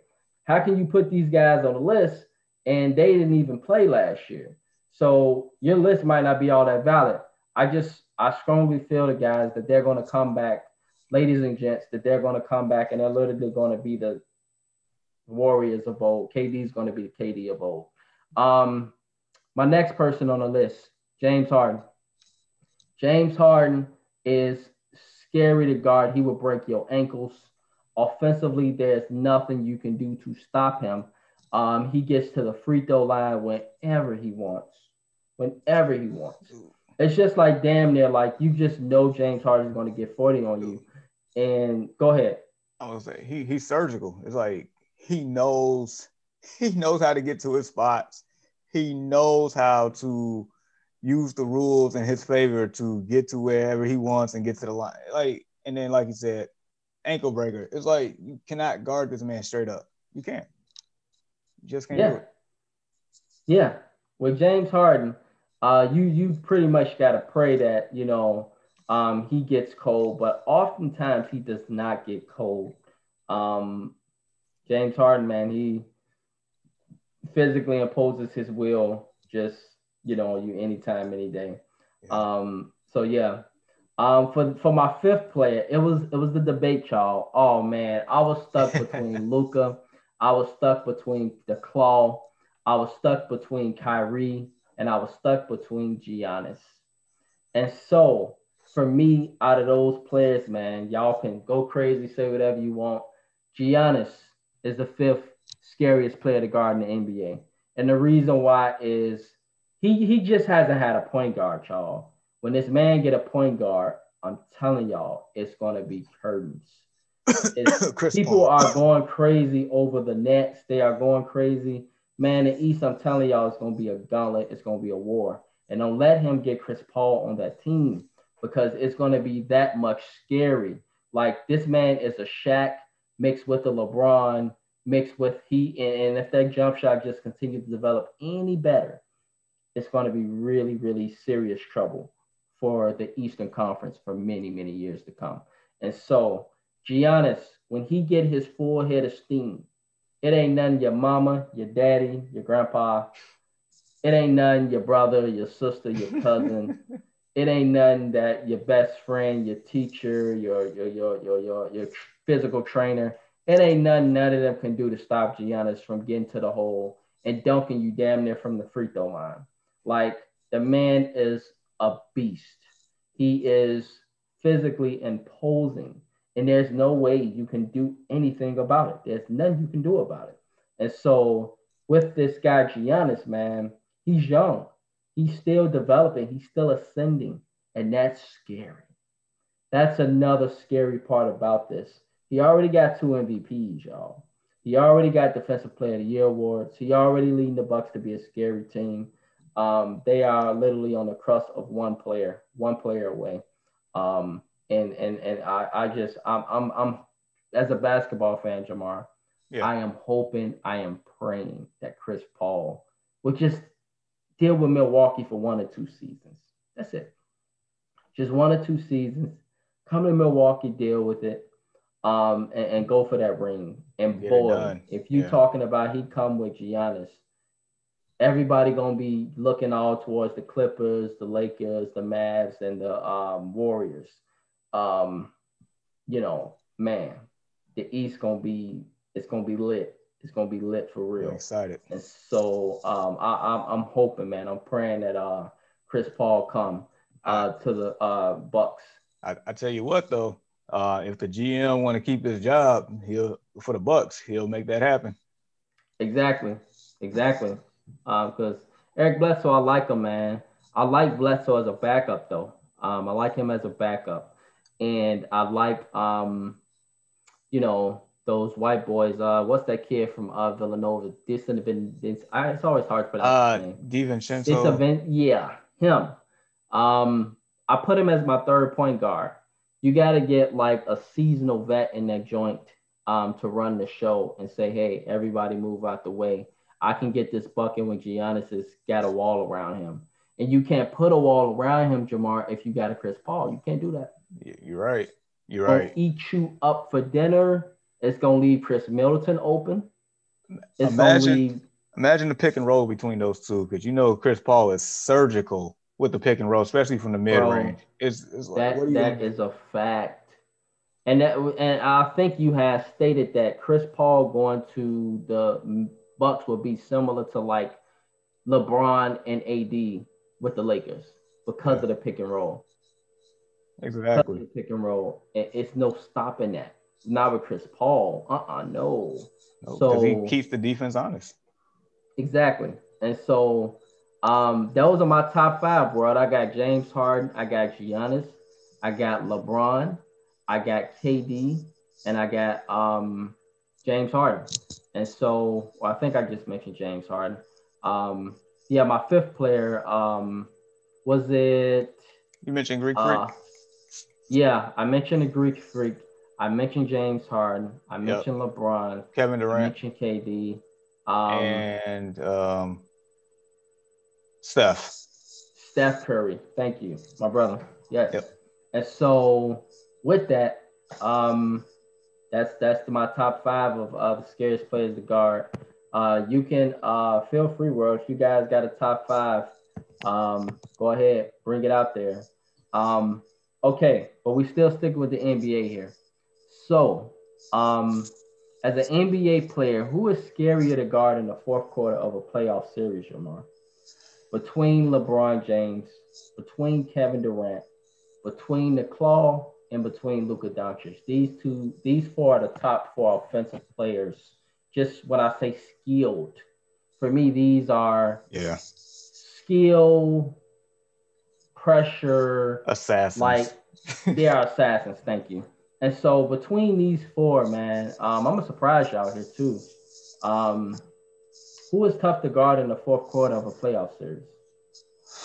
how can you put these guys on the list and they didn't even play last year? So your list might not be all that valid. I just I strongly feel the guys that they're going to come back, ladies and gents, that they're going to come back and they're literally going to be the Warriors of old. KD is going to be the KD of old. Um, my next person on the list, James Harden. James Harden is scary to guard. He will break your ankles. Offensively, there's nothing you can do to stop him. Um, he gets to the free throw line whenever he wants. Whenever he wants. It's just like damn near like you just know James Harden is going to get 40 on you. And go ahead. I was say he he's surgical. It's like he knows (laughs) he knows how to get to his spots. He knows how to use the rules in his favor to get to wherever he wants and get to the line. Like and then like you said, ankle breaker. It's like you cannot guard this man straight up. You can't. You just can't yeah. do it. Yeah. With James Harden, uh, you you pretty much got to pray that you know um, he gets cold, but oftentimes he does not get cold. Um, James Harden, man, he physically imposes his will just you know you anytime, any day. Yeah. Um, so yeah. Um, for for my fifth player, it was it was the debate, y'all. Oh man, I was stuck (laughs) between Luka, I was stuck between the Claw, I was stuck between Kyrie, and I was stuck between Giannis. And so for me, out of those players, man, y'all can go crazy, say whatever you want. Giannis is the fifth scariest player to guard in the NBA. And the reason why is he he just hasn't had a point guard, y'all. When this man get a point guard, I'm telling y'all, it's gonna be curtains. (coughs) people Paul. are going crazy over the Nets. They are going crazy man, the East, I'm telling y'all, it's going to be a gauntlet. It's going to be a war. And don't let him get Chris Paul on that team because it's going to be that much scary. Like this man is a Shaq mixed with a LeBron, mixed with Heat. And, and if that jump shot just continues to develop any better, it's going to be really, really serious trouble for the Eastern Conference for many, many years to come. And so Giannis, when he get his full head of steam, it ain't none your mama, your daddy, your grandpa. It ain't none your brother, your sister, your cousin. (laughs) it ain't none that your best friend, your teacher, your your your your your, your physical trainer. It ain't none none of them can do to stop Giannis from getting to the hole and dunking you damn near from the free throw line. Like the man is a beast. He is physically imposing and there's no way you can do anything about it. There's nothing you can do about it. And so with this guy Giannis, man, he's young. He's still developing. He's still ascending, and that's scary. That's another scary part about this. He already got two MVPs, y'all. He already got Defensive Player of the Year awards. He already leading the Bucks to be a scary team. Um, they are literally on the crust of one player, one player away. Um, and and and I, I just I'm I'm I'm as a basketball fan, Jamar, yeah. I am hoping, I am praying that Chris Paul will just deal with Milwaukee for one or two seasons. That's it. Just one or two seasons. Come to Milwaukee, deal with it, um, and, and go for that ring. And Get boy, if you yeah. talking about he come with Giannis, everybody gonna be looking all towards the Clippers, the Lakers, the Mavs, and the um, Warriors um, you know, man, the East gonna be it's gonna be lit. It's gonna be lit for real. I'm excited. And so um, I, I'm I'm hoping, man. I'm praying that uh Chris Paul come uh to the uh Bucks. I, I tell you what though, uh, if the GM want to keep his job, he'll for the Bucks, he'll make that happen. Exactly, exactly. Because um, Eric Bledsoe, I like him, man. I like Bledsoe as a backup though. Um, I like him as a backup, and I like um, you know, those white boys. Uh, what's that kid from uh Villanova? This have been this. I, it's always hard for that Uh. DiVincenzo. This event, yeah, him. Um, I put him as my third point guard. You got to get like a seasonal vet in that joint um, to run the show and say, hey, everybody move out the way. I can get this bucket when Giannis has got a wall around him. And you can't put a wall around him, Jamar, if you got a Chris Paul. You can't do that. You're right. You're Gonna right. Eat you up for dinner. It's gonna leave Khris Middleton open. It's Imagine- leave Imagine the pick and roll between those two, because you know Chris Paul is surgical with the pick and roll, especially from the mid range. It's, it's like, That what are you that is a fact, and that and I think you have stated that Chris Paul going to the Bucks would be similar to like LeBron and AD with the Lakers because of the pick and roll. Exactly. the pick and roll, and it's no stopping that. Not with Chris Paul. Uh uh no. Because So- he keeps the defense honest. Exactly. And so um those are my top five, bro. I got James Harden, I got Giannis, I got LeBron, I got KD, and I got um James Harden. And so well, I think I just mentioned James Harden. Um yeah, my fifth player, um, was it You mentioned Greek Freak. uh, yeah, I mentioned the Greek freak. I mentioned James Harden. I mentioned LeBron. Kevin Durant. I mentioned KD. Um, and um, Steph. Steph Curry. Thank you, my brother. Yes. Yep. And so with that, um, that's that's my top five of uh, the scariest players to guard. Uh, you can uh, feel free, world. If you guys got a top five, um, go ahead, bring it out there. Um, okay, but we still stick with the NBA here. So, um, as an NBA player, who is scarier to guard in the fourth quarter of a playoff series, Jamar? Between LeBron James, between Kevin Durant, between the Claw, and between Luka Doncic. These two, these four are the top four offensive players. Just when I say skilled, for me, these are Yeah. skill, pressure, Assassins. like they are assassins. Thank you. And so between these four, man, um, I'm gonna surprise y'all here too. Um, who is tough to guard in the fourth quarter of a playoff series?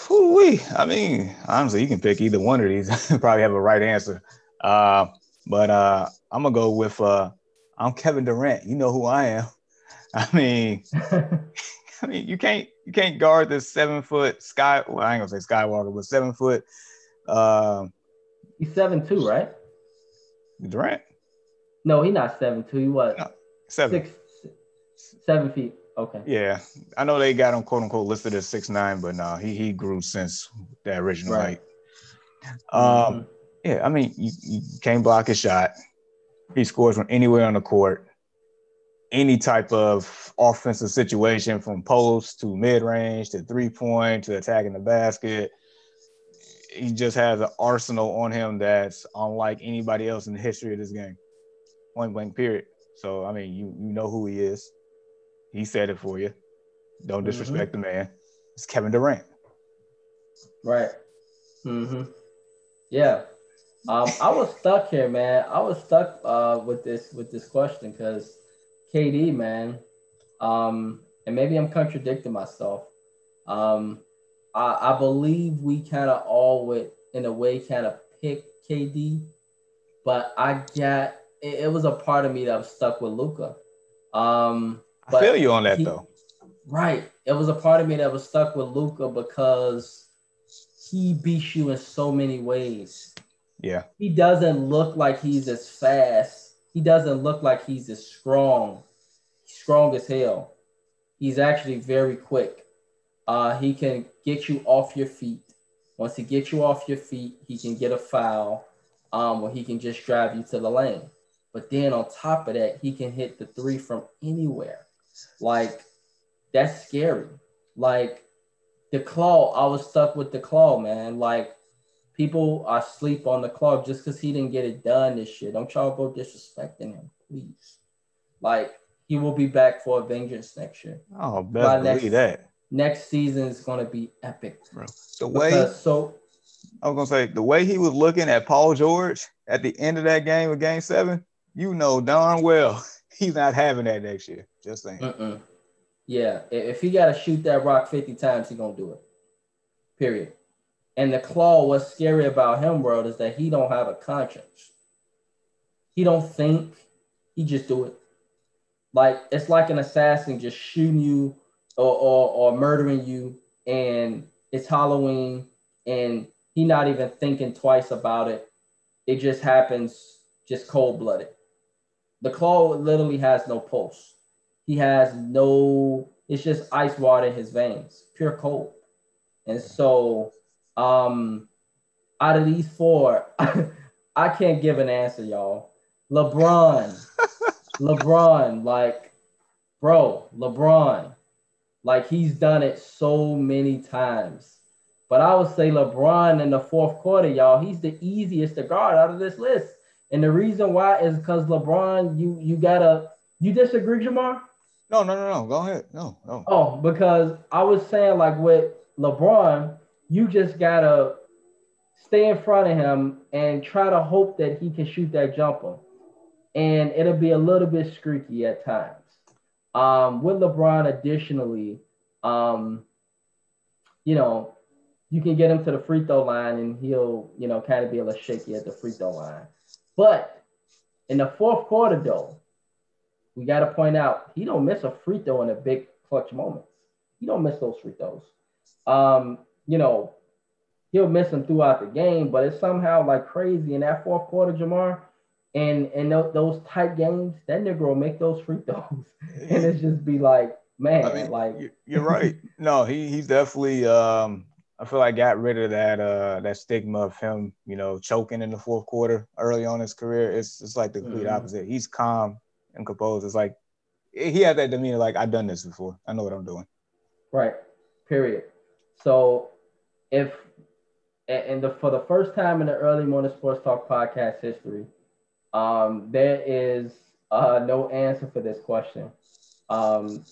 Whew-wee. I mean, honestly, you can pick either one of these. (laughs) Probably have a right answer. Uh, but uh, I'm gonna go with uh, I'm Kevin Durant. You know who I am. (laughs) I mean, (laughs) I mean, you can't you can't guard this seven foot sky. Well, I ain't gonna say Skywalker, but seven foot um, He's seven two, right? Durant. No, he's not seven two. He was No, Seven. six, seven feet. Okay. Yeah, I know they got him quote unquote listed as six nine, but no, he he grew since the original Right. height. Um, Mhm. yeah, I mean, you, you can't block his shot. He scores from anywhere on the court, any type of offensive situation, from post to mid range to three point to attacking the basket. He just has an arsenal on him that's unlike anybody else in the history of this game. Point blank, period. So I mean, you you know who he is. He said it for you. Don't disrespect the man. It's Kevin Durant. Right. Mm-hmm. Yeah. Um, I was stuck here, man. I was stuck uh, with this with this question because KD, man, um, and maybe I'm contradicting myself. Um, I, I believe we kind of all would, in a way, kind of pick KD, but I got it, it was a part of me that was stuck with Luka. Um, I feel you on that he- though. Right. It was a part of me that was stuck with Luka because he beats you in so many ways. Yeah. He doesn't look like he's as fast. He doesn't look like he's as strong. He's strong as hell. He's actually very quick. Uh, he can get you off your feet. Once he gets you off your feet, he can get a foul, um, or he can just drive you to the lane. But then on top of that, he can hit the three from anywhere. Like that's scary. Like the claw, I was stuck with the claw, man. Like people are sleep on the claw just because he didn't get it done this year. Don't y'all go disrespecting him, please. Like he will be back for a vengeance next year. Oh, By best next- believe that. next season is going to be epic. Bro, the way so I was gonna say the way he was looking at Paul George at the end of that game of Game Seven, you know darn well he's not having that next year. Just saying. Yeah, if he got to shoot that rock 50 times, he to do it. Period. And the claw, what's scary about him, world, is that he don't have a conscience. He don't think. He just do it. Like it's like an assassin just shooting you or or, or murdering you, and it's Halloween, and he not even thinking twice about it. It just happens, just cold blooded. The claw literally has no pulse. He has no. It's just ice water in his veins, pure cold. And so, um, out of these four, (laughs) I can't give an answer, y'all. LeBron, (laughs) LeBron, like, bro, LeBron, like he's done it so many times. But I would say LeBron in the fourth quarter, y'all, he's the easiest to guard out of this list. And the reason why is because LeBron, you you gotta you disagree, Jamar? No, no, no, no. Go ahead. No, no. Oh, because I was saying like with LeBron, you just gotta stay in front of him and try to hope that he can shoot that jumper. And it'll be a little bit streaky at times. Um, with LeBron, additionally, um, you know, you can get him to the free throw line and he'll, you know, kind of be a little shaky at the free throw line. But in the fourth quarter, though, we got to point out he don't miss a free throw in a big clutch moments. He don't miss those free throws. Um, you know, he'll miss them throughout the game, but it's somehow like crazy in that fourth quarter, Jamar. And and tho- those tight games, that nigga will make those free throws, (laughs) and it's just be like, man, I mean, like you- you're right. (laughs) No, he he's definitely. Um, I feel like got rid of that uh that stigma of him, you know, choking in the fourth quarter early on in his career. It's it's like the complete Mhm. opposite. He's calm and composed. It's like he had that demeanor, like I've done this before. I know what I'm doing. Right. Period. So if and the for the first time in the early morning sports talk podcast history, um, there is uh, no answer for this question. Um,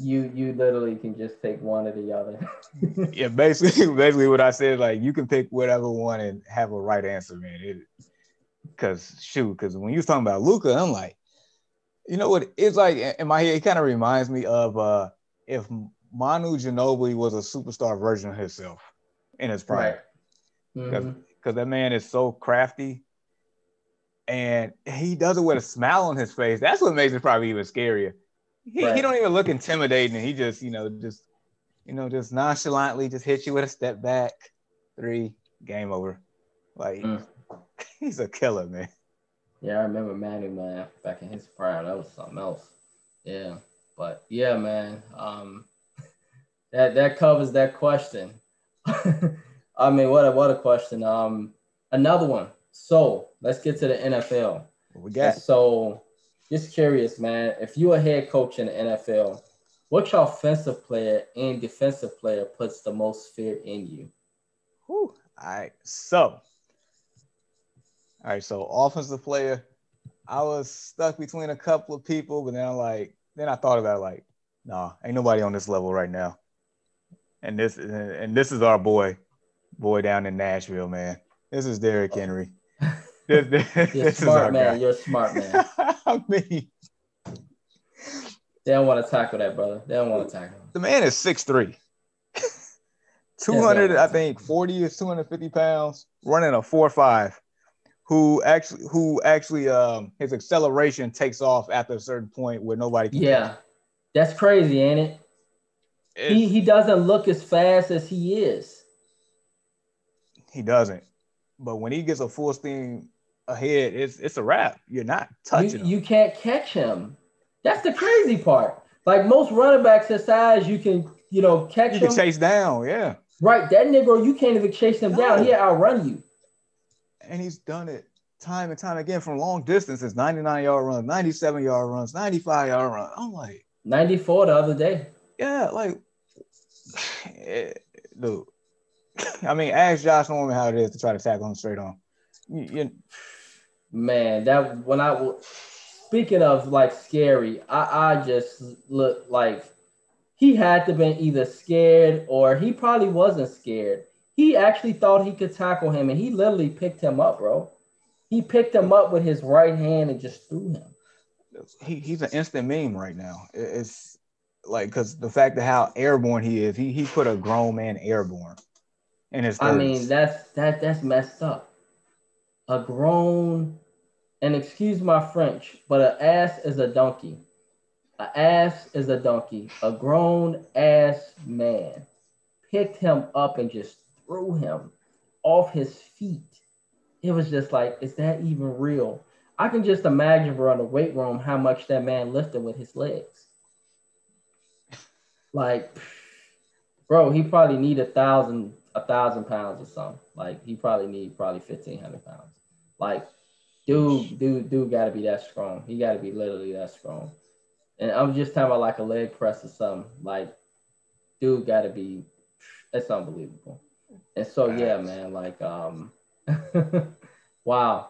you you literally can just take one or the other. (laughs) Yeah, basically, (laughs) basically what I said, like you can pick whatever one and have a right answer, man. It, Cause shoot, cause when you was talking about Luka, I'm like, you know what? It's like in my head, it kind of reminds me of uh if Manu Ginobili was a superstar version of himself in his prime. right. Mhm. because that man is so crafty and he does it with a smile on his face. That's what makes it probably even scarier. He, Right. he don't even look intimidating. He just, you know, just, you know, just nonchalantly just hits you with a step back, three, game over. Like Mm. (laughs) he's a killer, man. Yeah, I remember Manu man back in his prime. That was something else. Yeah, but yeah, man. Um, (laughs) that that covers that question. (laughs) I mean, what a what a question. Um, another one. So let's get to the NFL. What we got? So, just curious, man. If you're a head coach in the NFL, which offensive player and defensive player puts the most fear in you? Whew. All right. So, all right. So, offensive player, I was stuck between a couple of people, but then I'm like, then I thought about it, like, nah, ain't nobody on this level right now. And this, and this is our boy, boy down in Nashville, man. This is Derrick oh. Henry. (laughs) This, (laughs) this, You're this is smart, our man. guy. You're a smart man. (laughs) I mean, They don't want to tackle that, brother. They don't want to tackle him. the man is 6'3. (laughs) 200, I think 40 is 250 pounds, running a 4-5, who actually who actually um his acceleration takes off after a certain point where nobody can Yeah, that's crazy, ain't it? catch He he doesn't look as fast as he is. he doesn't. But when he gets a full steam ahead, it's it's a wrap. You're not You, touching him. you can't catch him. That's the crazy part. Like most running backs his size, you can you know catch You him. chase down, yeah. right, that nigga, you can't even chase him down. No. He'll outrun you. And he's done it time and time again from long distances 99 yard runs, 97 yard runs, 95 yard runs. I'm like, 94 the other day. yeah, like, (sighs) eh, dude. (laughs) I mean, ask Josh Norman how it is to try to tackle him straight on. You, you, Man, that when I was speaking of like scary, I I just look like he had to been either scared or he probably wasn't scared. He actually thought he could tackle him, and he literally picked him up, bro. He picked him up with his right hand and just threw him. He, he's an instant meme right now. It's like because the fact of how airborne he is, he he put a grown man airborne in his. 30s. I mean, that's that that's messed up. A grown, and excuse my French, but an ass is a donkey. An ass is a donkey. A grown ass man picked him up and just threw him off his feet. It was just like, is that even real? I can just imagine, bro, in the weight room, how much that man lifted with his legs. Like, bro, he probably need a thousand, a thousand pounds or something. Like, he probably need probably fifteen hundred pounds. Like, dude, dude, dude, got to be that strong. He got to be literally that strong. And I'm just talking about like a leg press or something. Like, dude, got to be. It's unbelievable. And so yeah, man, like um, (laughs) wow.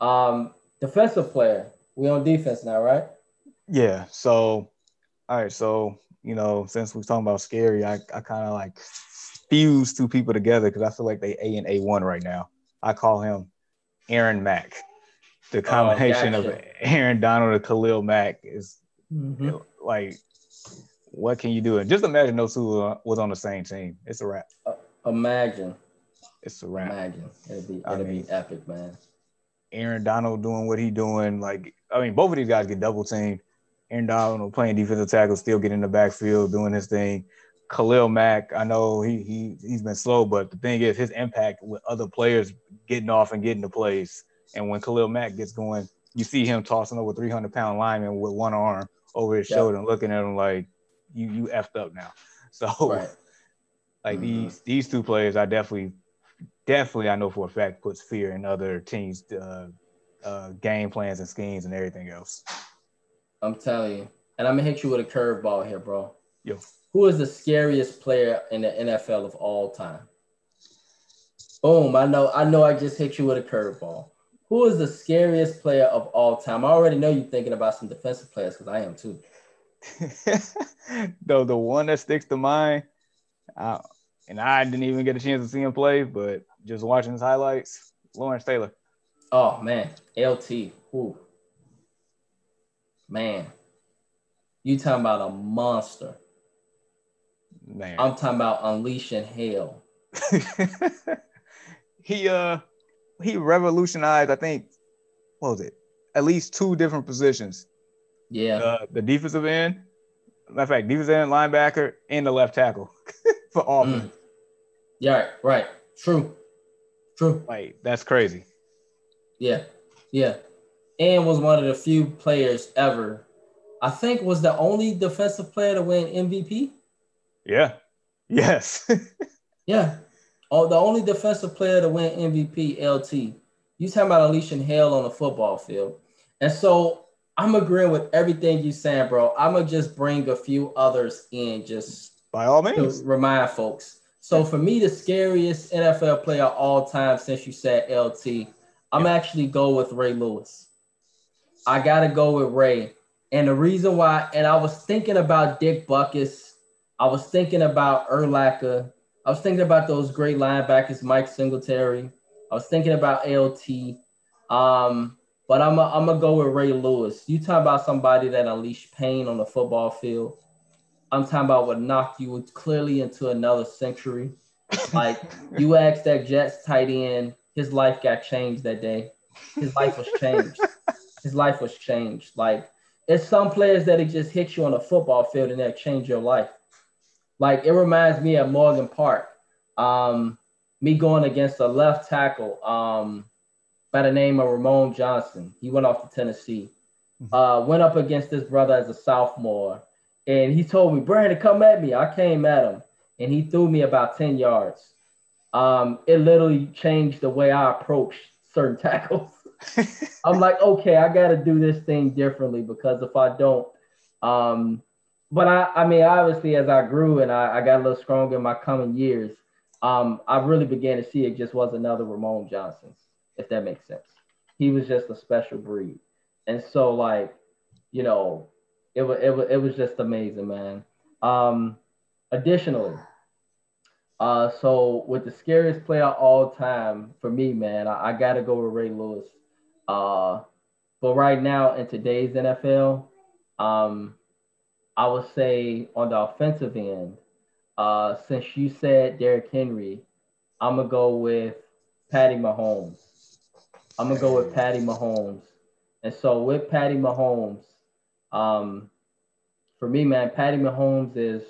Um, defensive player. We on defense now, right? Yeah. So, all right. So you know, since we're talking about scary, I, I kind of like fuse two people together because I feel like they A and A one right now. I call him Aaron Mack. The combination oh, gotcha. of Aaron Donald and Khalil Mack is mm-hmm. like, what can you do? And just imagine those two was on the same team. It's a wrap. Uh, imagine. It's a wrap. Imagine. It'd be it'd mean, be epic, man. Aaron Donald doing what he doing. Like, I mean, both of these guys get double teamed. Aaron Donald playing defensive tackle, still getting in the backfield, doing his thing. Khalil Mack, I know he he he's been slow, but the thing is his impact with other players getting off and getting the plays. And when Khalil Mack gets going, you see him tossing over 300 pound lineman with one arm over his shoulder and looking at him like you you effed up now. (laughs) So right. like mm-hmm. these these two players, I definitely definitely I know for a fact puts fear in other teams' uh, uh, game plans and schemes and everything else. I'm telling you, and I'm gonna hit you with a curveball here, bro. Yo, who is the scariest player in the NFL of all time? Boom! I know, I know, I just hit you with a curveball. Who is the scariest player of all time? I already know you're thinking about some defensive players because I am too. (laughs) Though the one that sticks to mind, uh, and I didn't even get a chance to see him play, but just watching his highlights, Lawrence Taylor. Oh man, LT. Ooh. Man, you talking about a monster. Man. I'm talking about unleashing hell. (laughs) he uh he revolutionized, I think, what was it? At least two different positions. Yeah. Uh, the defensive end, matter of fact, defensive end, linebacker, and the left tackle (laughs) for offense. Mm. Yeah, right. True. True. Like that's crazy. Yeah. Yeah. And was one of the few players ever. I think was the only defensive player to win MVP. Yeah. Yes. (laughs) yeah. Oh, the only defensive player to win MVP, LT. You talking about unleashing hell on the football field. And so I'm agreeing with everything you're saying, bro. I'm gonna just bring a few others in just by all means remind folks. So for me, the scariest NFL player all time since you said LT, I'm yeah. actually go with Ray Lewis. I gotta go with Ray. And the reason why, and I was thinking about Dick Butkus, I was thinking about Urlacher, I was thinking about those great linebackers, Mike Singletary. I was thinking about LT. Um, but I'm I'm gonna go with Ray Lewis. You talk about somebody that unleashed pain on the football field. I'm talking about what knocked you clearly into another century. Like (laughs) you asked that Jets tight end, his life got changed that day. His life was changed. His life was changed. Like it's some players that it just hit you on the football field and that change your life. Like it reminds me of Morgan Park. Um, me going against a left tackle um, by the name of Ramon Johnson. He went off to Tennessee. Mm-hmm. Uh, went up against this brother as a sophomore, and he told me, "Brandon, come at me." I came at him, and he threw me about ten yards. Um, it literally changed the way I approach certain (laughs) tackles. (laughs) I'm like, okay, I got to do this thing differently because if I don't, um, but I, I mean, obviously, as I grew and I, I got a little stronger in my coming years, um, I really began to see it just was another Ramon Johnson, if that makes sense. He was just a special breed, and so like, you know, it was it was it was just amazing, man. Um, additionally, uh, so with the scariest player all time for me, man, I, I got to go with Ray Lewis. Uh, but right now in today's NFL, um, I would say on the offensive end, uh, since you said Derrick Henry, I'm gonna go with Patty Mahomes. I'm gonna go with Patty Mahomes. And so with Patty Mahomes, um, for me, man, Patty Mahomes is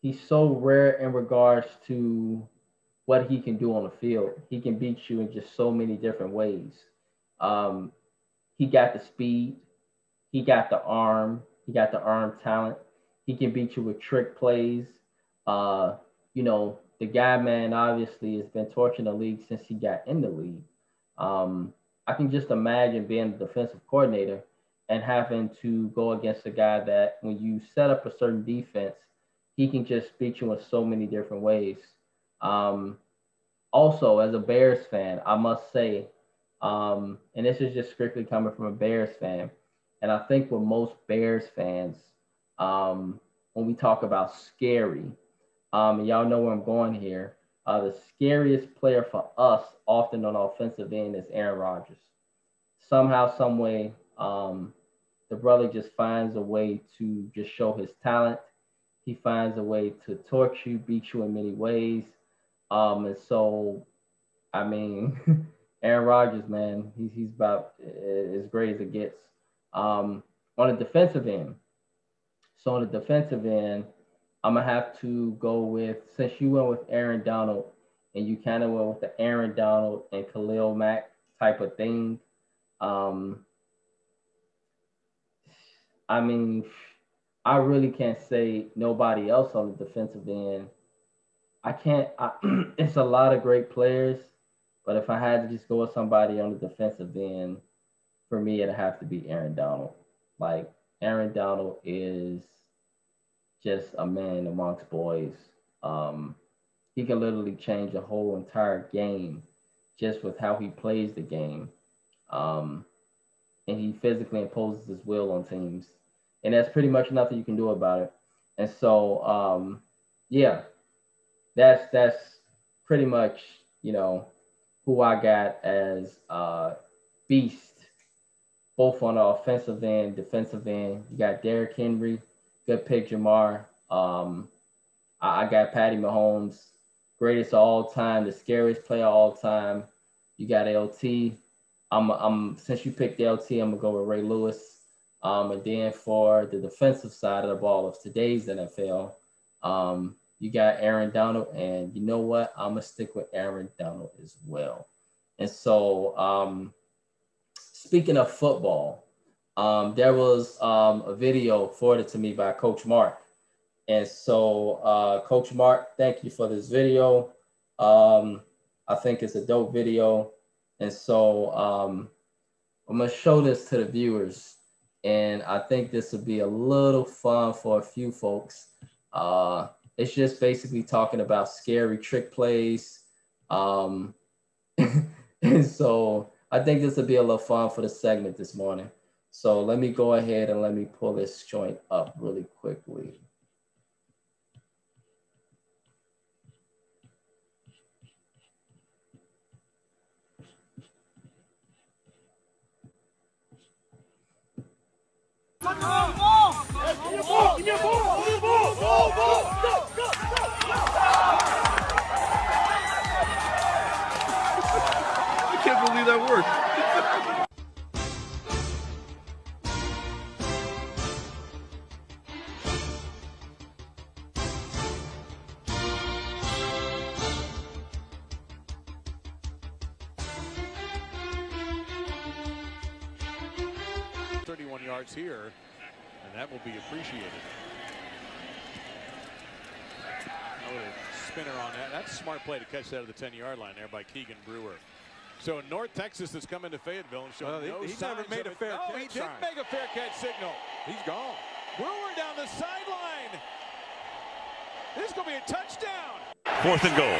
he's so rare in regards to what he can do on the field. He can beat you in just so many different ways. Um, he got the speed, he got the arm, he got the arm talent. He can beat you with trick plays. Uh, you know, the guy, man, obviously has been torching the league since he got in the league. Um, I can just imagine being the defensive coordinator and having to go against a guy that when you set up a certain defense, he can just beat you in so many different ways. Um, also, as a Bears fan, I must say, um, and this is just strictly coming from a Bears fan, and I think with most Bears fans, um, when we talk about scary, um, y'all know where I'm going here, uh, the scariest player for us often on offensive end is Aaron Rodgers. Somehow, some way, um, the brother just finds a way to just show his talent. He finds a way to torch you, beat you in many ways. Um, and so, I mean, (laughs) Aaron Rodgers, man, he's, he's about as great as it gets. Um, on the defensive end, so on the defensive end, I'm gonna have to go with since you went with Aaron Donald and you kind of went with the Aaron Donald and Khalil Mack type of thing. Um, I mean, I really can't say nobody else on the defensive end. I can't. I, (clears throat) it's a lot of great players, but if I had to just go with somebody on the defensive end, for me it'd have to be Aaron Donald. Like Aaron Donald is just a man amongst boys. Um, he can literally change a whole entire game just with how he plays the game. Um, and he physically imposes his will on teams. And that's pretty much nothing you can do about it. And so, um, yeah, that's that's pretty much, you know, who I got as uh, beast, both on the offensive end, defensive end. You got Derrick Henry, good pick, Jamar. Um, I, I got Patty Mahomes, greatest all time, the scariest player all time. You got LT. I'm, I'm since you picked LT, I'm gonna go with Ray Lewis. Um, and then for the defensive side of the ball of today's NFL, um, you got Aaron Donald, and you know what? I'm gonna stick with Aaron Donald as well. And so, um, speaking of football, um, there was um, a video forwarded to me by Coach Mark. And so, uh, Coach Mark, thank you for this video. Um, I think it's a dope video. And so, um, I'm going to show this to the viewers. And I think this would be a little fun for a few folks. Uh, it's just basically talking about scary trick plays. Um, (laughs) and so, I think this would be a little fun for the segment this morning. So let me go ahead and let me pull this joint up really quickly. I can't believe that worked. 31 yards here, and that will be appreciated. Spinner on that. That's a smart play to catch that at the 10-yard line there by Keegan Brewer. So North Texas has come into Fayetteville and showed well, no he, never made a fair oh, he did make a fair catch signal. He's gone. Brewer down the sideline. This is going to be a touchdown. Fourth and goal.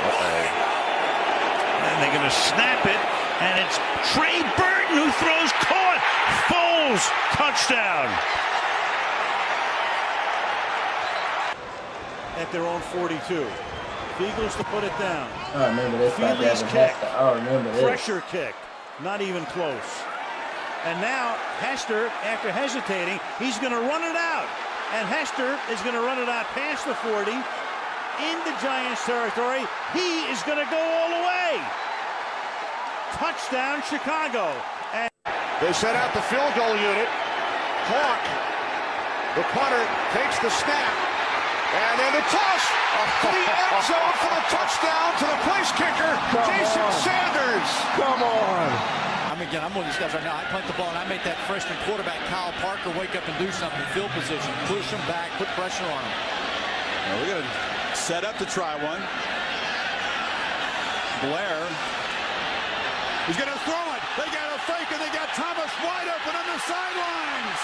Uh -oh. And they're going to snap it, and it's Trey Burton who throws caught. Foles, touchdown. At their own 42. Feagles to put it down. I remember this. Feely's kick. I remember this. Pressure kick. Not even close. And now Hester, after hesitating, he's going to run it out. And Hester is going to run it out past the 40 into Giants territory. He is going to go all the way. Touchdown, Chicago. And they set out the field goal unit. Hawk, the punter, takes the snap. And then the toss to the end zone for the touchdown to the place kicker, Come Jason on. Sanders. Come on. I mean, again, I'm one of these guys right now. I punt the ball and I make that freshman quarterback, Kyle Parker, wake up and do something. Field position, push him back, put pressure on him. Now we're going to set up to try one. Blair. He's going to throw it. They got a fake and they got Thomas wide open on the sidelines.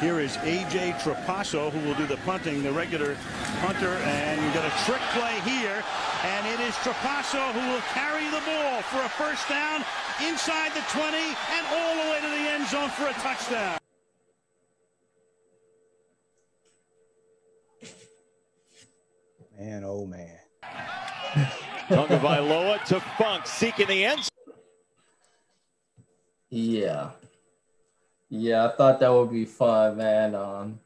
Here is A.J. Trapasso, who will do the punting, the regular punter, and you got a trick play here, and it is Trapasso who will carry the ball for a first down inside the 20 and all the way to the end zone for a touchdown. Man, oh man. Tagovailoa to Funk, seeking the end. Yeah. Yeah, I thought that would be fun, man. Um,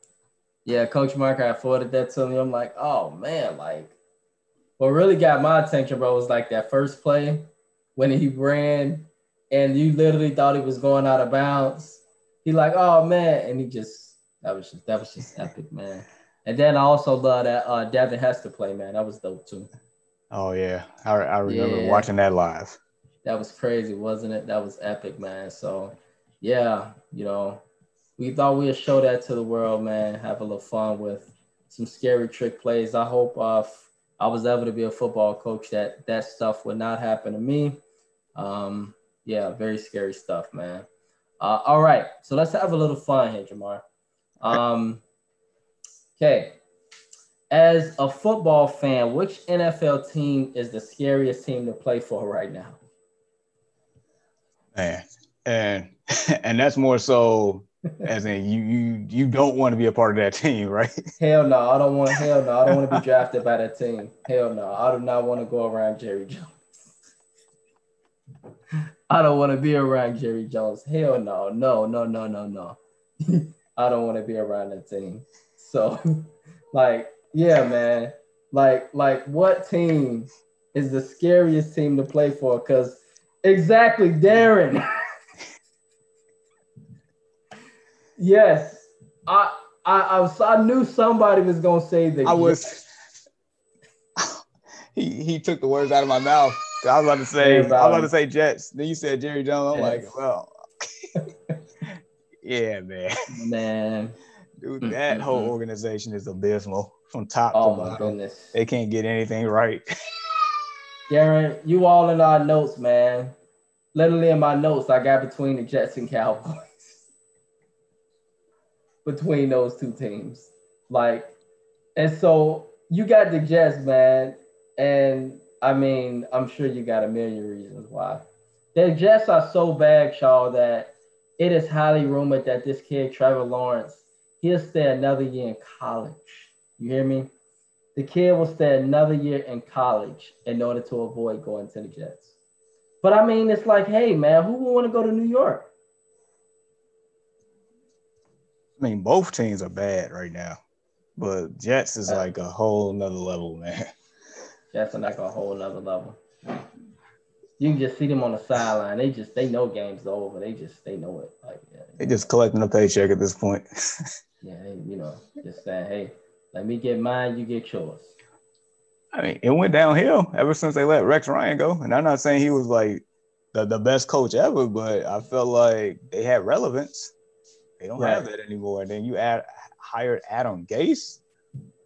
yeah, Coach Mark, I forwarded that to me. I'm like, oh man, like what really got my attention, bro, was like that first play when he ran and you literally thought he was going out of bounds. He like, oh man, and he just that was just that was just (laughs) epic, man. And then I also love that uh, Devin Hester play, man. That was dope too. Oh yeah, I, I remember yeah. watching that live. That was crazy, wasn't it? That was epic, man. So yeah, you know, we thought we'd show that to the world, man. Have a little fun with some scary trick plays. I hope uh, I was ever to be a football coach, that that stuff would not happen to me. Um, yeah, very scary stuff, man. Uh, all right, so let's have a little fun here, Jamar. Um, okay, as a football fan, which NFL team is the scariest team to play for right now? Man, and (laughs) and that's more so as in you you you don't want to be a part of that team, right? (laughs) Hell no, I don't want. Hell no, I don't want to be (laughs) drafted by that team. Hell no, I do not want to go around Jerry Jones. I don't want to be around Jerry Jones. Hell no, no, no, no, no, no. I don't want to be around that team. So, like, yeah, man. Like, like, what team is the scariest team to play for? Because exactly, Darren. Yes, I I I, was, I knew somebody was gonna say that. I was. (laughs) he he took the words out of my mouth. I was about to say I was about to say Jets. Then you said Jerry Jones. I'm like, well, (laughs) yeah, man. Man, dude, that mm-hmm. whole organization is abysmal from top oh to bottom. Goodness. They can't get anything right. (laughs) Darren, you all in our notes, man. Literally in my notes, I got between the Jets and Cowboys between those two teams. Like, and so you got the Jets, man. And I mean, I'm sure you got a million reasons why. The Jets are so bad, y'all, that it is highly rumored that this kid, Trevor Lawrence, he'll stay another year in college. You hear me? The kid will stay another year in college in order to avoid going to the Jets. But I mean, it's like, hey, man, who would want to go to New York? I mean, both teams are bad right now, but Jets is like a whole nother level, man. Jets are like a whole nother level. You can just see them on the sideline. They just they know game's over. They just they know it. Like yeah, they just collecting a paycheck at this point. (laughs) yeah, they, you know, just saying, hey, let me get mine, you get yours. I mean, it went downhill ever since they let Rex Ryan go. And I'm not saying he was like the, the best coach ever, but I felt like they had relevance. They don't right. have that anymore. And then you add hired Adam Gase,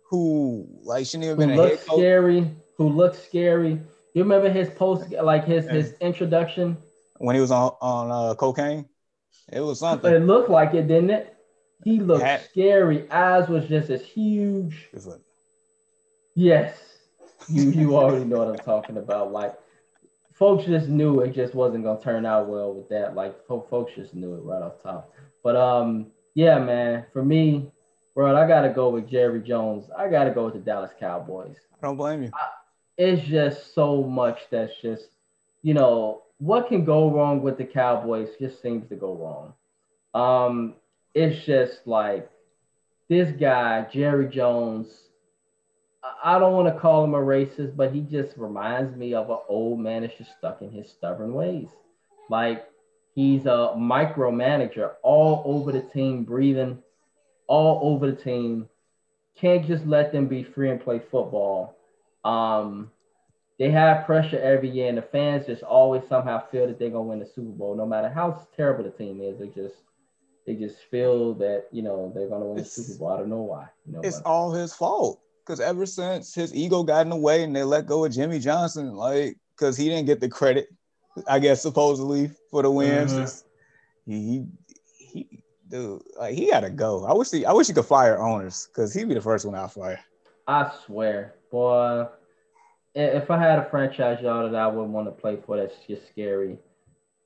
who like shouldn't even been who looks scary. Who looks scary. You remember his post, like his yeah. his introduction when he was on on uh, cocaine. It was something. It looked like it, didn't it? He looked had, scary. Eyes was just as huge. Yes, you you already know what I'm talking about. Like folks just knew it just wasn't gonna turn out well with that. Like folks just knew it right off top. But um, yeah, man, for me, bro, I gotta go with Jerry Jones. I gotta go with the Dallas Cowboys. I don't blame you. I, it's just so much that's just, you know, what can go wrong with the Cowboys just seems to go wrong. Um, it's just like this guy, Jerry Jones. I don't want to call him a racist, but he just reminds me of an old man that's just stuck in his stubborn ways. Like he's a micromanager all over the team, breathing all over the team. Can't just let them be free and play football. Um, they have pressure every year, and the fans just always somehow feel that they're gonna win the Super Bowl, no matter how terrible the team is. They just they just feel that you know they're gonna win it's, the Super Bowl. I don't know why. You know, it's but. all his fault because ever since his ego got in the way and they let go of Jimmy Johnson, like because he didn't get the credit, I guess supposedly for the wins. Mm-hmm. He he dude, like he gotta go. I wish he I wish he could fire owners because he'd be the first one I fire. I swear, boy. If I had a franchise y'all that I wouldn't want to play for, that's just scary,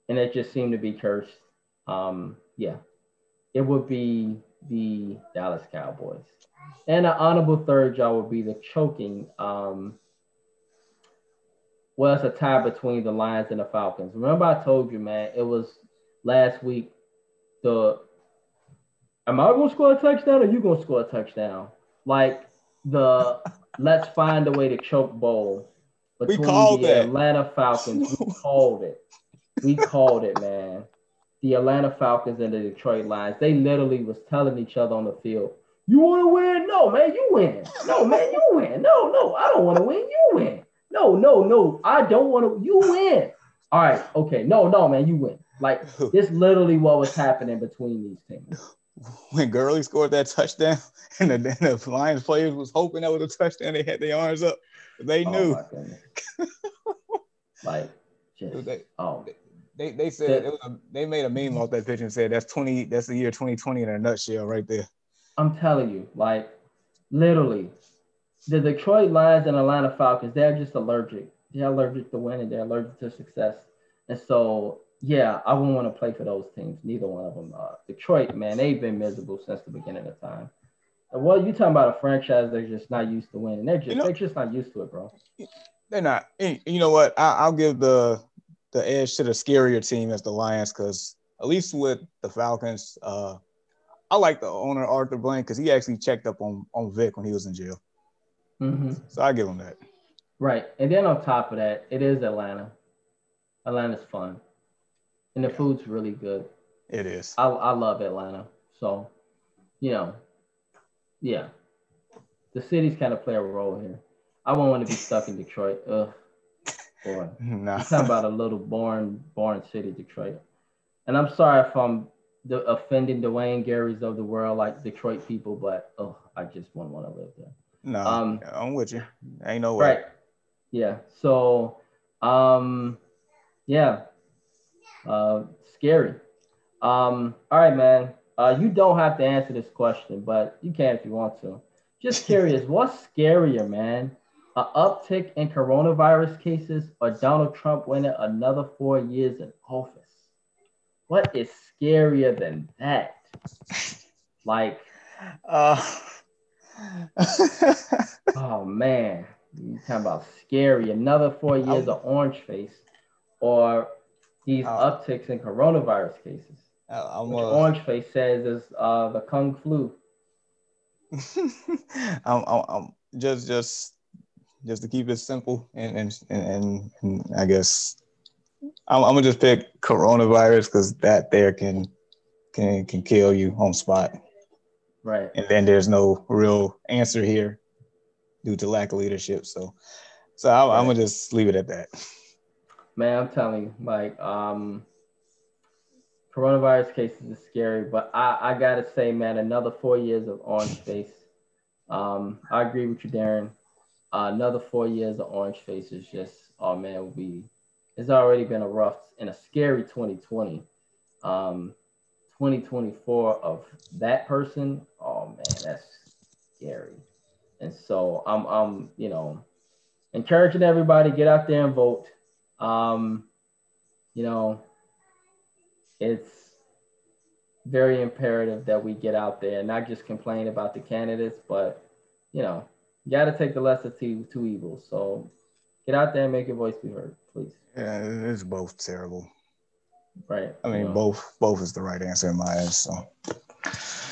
and it just seemed to be cursed. Um, yeah, it would be the Dallas Cowboys. And an honorable third y'all would be the choking. Um, well, it's a tie between the Lions and the Falcons. Remember, I told you, man, it was last week. The am I gonna score a touchdown or you gonna score a touchdown? Like the (laughs) let's find a way to choke bowl between we called the that. Atlanta Falcons. We (laughs) called it. We called it, man the Atlanta Falcons and the Detroit Lions, they literally was telling each other on the field, "You want to win? No, man, you win. No, man, you win. No, no, I don't want to win. You win. No, no, no, I don't want to. You win. All right, okay. No, no, man, you win. Like (laughs) this, literally, what was happening between these teams. When Gurley scored that touchdown, and the, and the Lions players was hoping that was a touchdown, they had their arms up. They oh, knew. like, just, they, oh, they they said it was a, they made a meme mm-hmm. off that picture and said that's 20 that's the year 2020 in a nutshell right there. I'm telling you, like literally, the Detroit Lions and Atlanta Falcons, they're just allergic. They're allergic to winning, they're allergic to success. And so yeah, I wouldn't want to play for those teams. Neither one of them. Uh, Detroit, man, they've been miserable since the beginning of time. Well, you talking about a franchise they're just not used to winning. They're just you know, they're just not used to it, bro. They're not. You know what? I, will give the the edge to the scarier team as the Lions because at least with the Falcons, uh, I like the owner Arthur Blank because he actually checked up on on Vick when he was in jail. Mm-hmm. So I give them that. Right, and then on top of that, it is Atlanta. Atlanta's fun, and the yeah. food's really good. It is. I I love Atlanta, so you know, yeah, the cities kind of play a role here. I won't want to be stuck in Detroit. Ugh. Boy, (laughs) no. talking about a little born born city, Detroit. And I'm sorry if I'm the, offending the Wayne Garys of the world, like Detroit people, but oh, I just wouldn't want to live there. No, um, I'm with you. Ain't no way. Right. Yeah. So, um, yeah, uh, scary. Um, all right, man. Uh, you don't have to answer this question, but you can if you want to. Just (laughs) curious, what's scarier, man? an uptick in coronavirus cases or Donald Trump winning another four years in office? What is scarier than that? (laughs) Like, uh, (laughs) oh man, you talking about scary? Another four years of orange face, or these uh, upticks in coronavirus cases? I'm, uh, orange face says is uh, the kung flu. (laughs) I'm, I'm, I'm just just just to keep it simple and and and, and I guess I'm, I'm, gonna just pick coronavirus because that there can can can kill you on spot. Right. And then there's no real answer here due to lack of leadership. So so I, right. I'm gonna just leave it at that. Man, I'm telling you, like um coronavirus cases is scary, but I, I gotta say, man, another four years of orange face. Um, I agree with you, Darren. Uh, another four years of orange face is just, oh man, be. It's already been a rough and a scary 2020. Um, 2024 of that person, oh man, that's scary. And so I'm, I'm, you know, encouraging everybody get out there and vote. Um, you know, it's very imperative that we get out there and not just complain about the candidates, but you know, you got to take the lesser two two evils. So get out there and make your voice be heard, please. Yeah, it's both terrible. Right. I mean, you know. both both is the right answer in my eyes. So.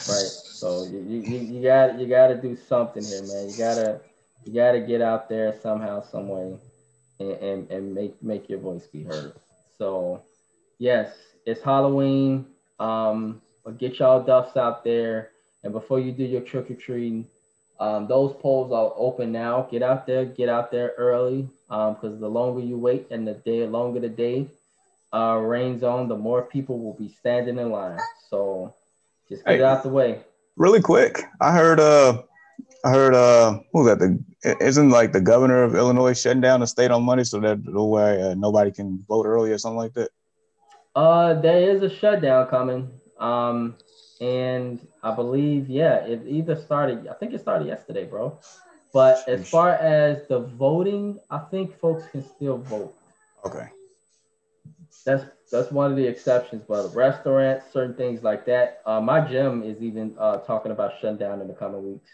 Right. So you you, you got you got to do something here, man. You gotta you gotta get out there somehow, some way, and, and, and make make your voice be heard. So, yes, it's Halloween. Um, but get y'all duffs out there, and before you do your trick or treating, um, those polls are open now. Get out there, get out there early, Um, because um, the longer you wait and the day longer the day uh, rains on, the more people will be standing in line. So just get hey, out the way. Really quick, I heard. Uh, I heard. Uh, who's that? The isn't like the governor of Illinois shutting down the state on Monday so that no way uh, nobody can vote early or something like that. Uh, there is a shutdown coming. Um, and I believe, yeah, it either started, I think it started yesterday, bro. But as far as the voting, I think folks can still vote. Okay. That's that's one of the exceptions, but restaurants, certain things like that. Uh, my gym is even uh, talking about shutting down in the coming weeks,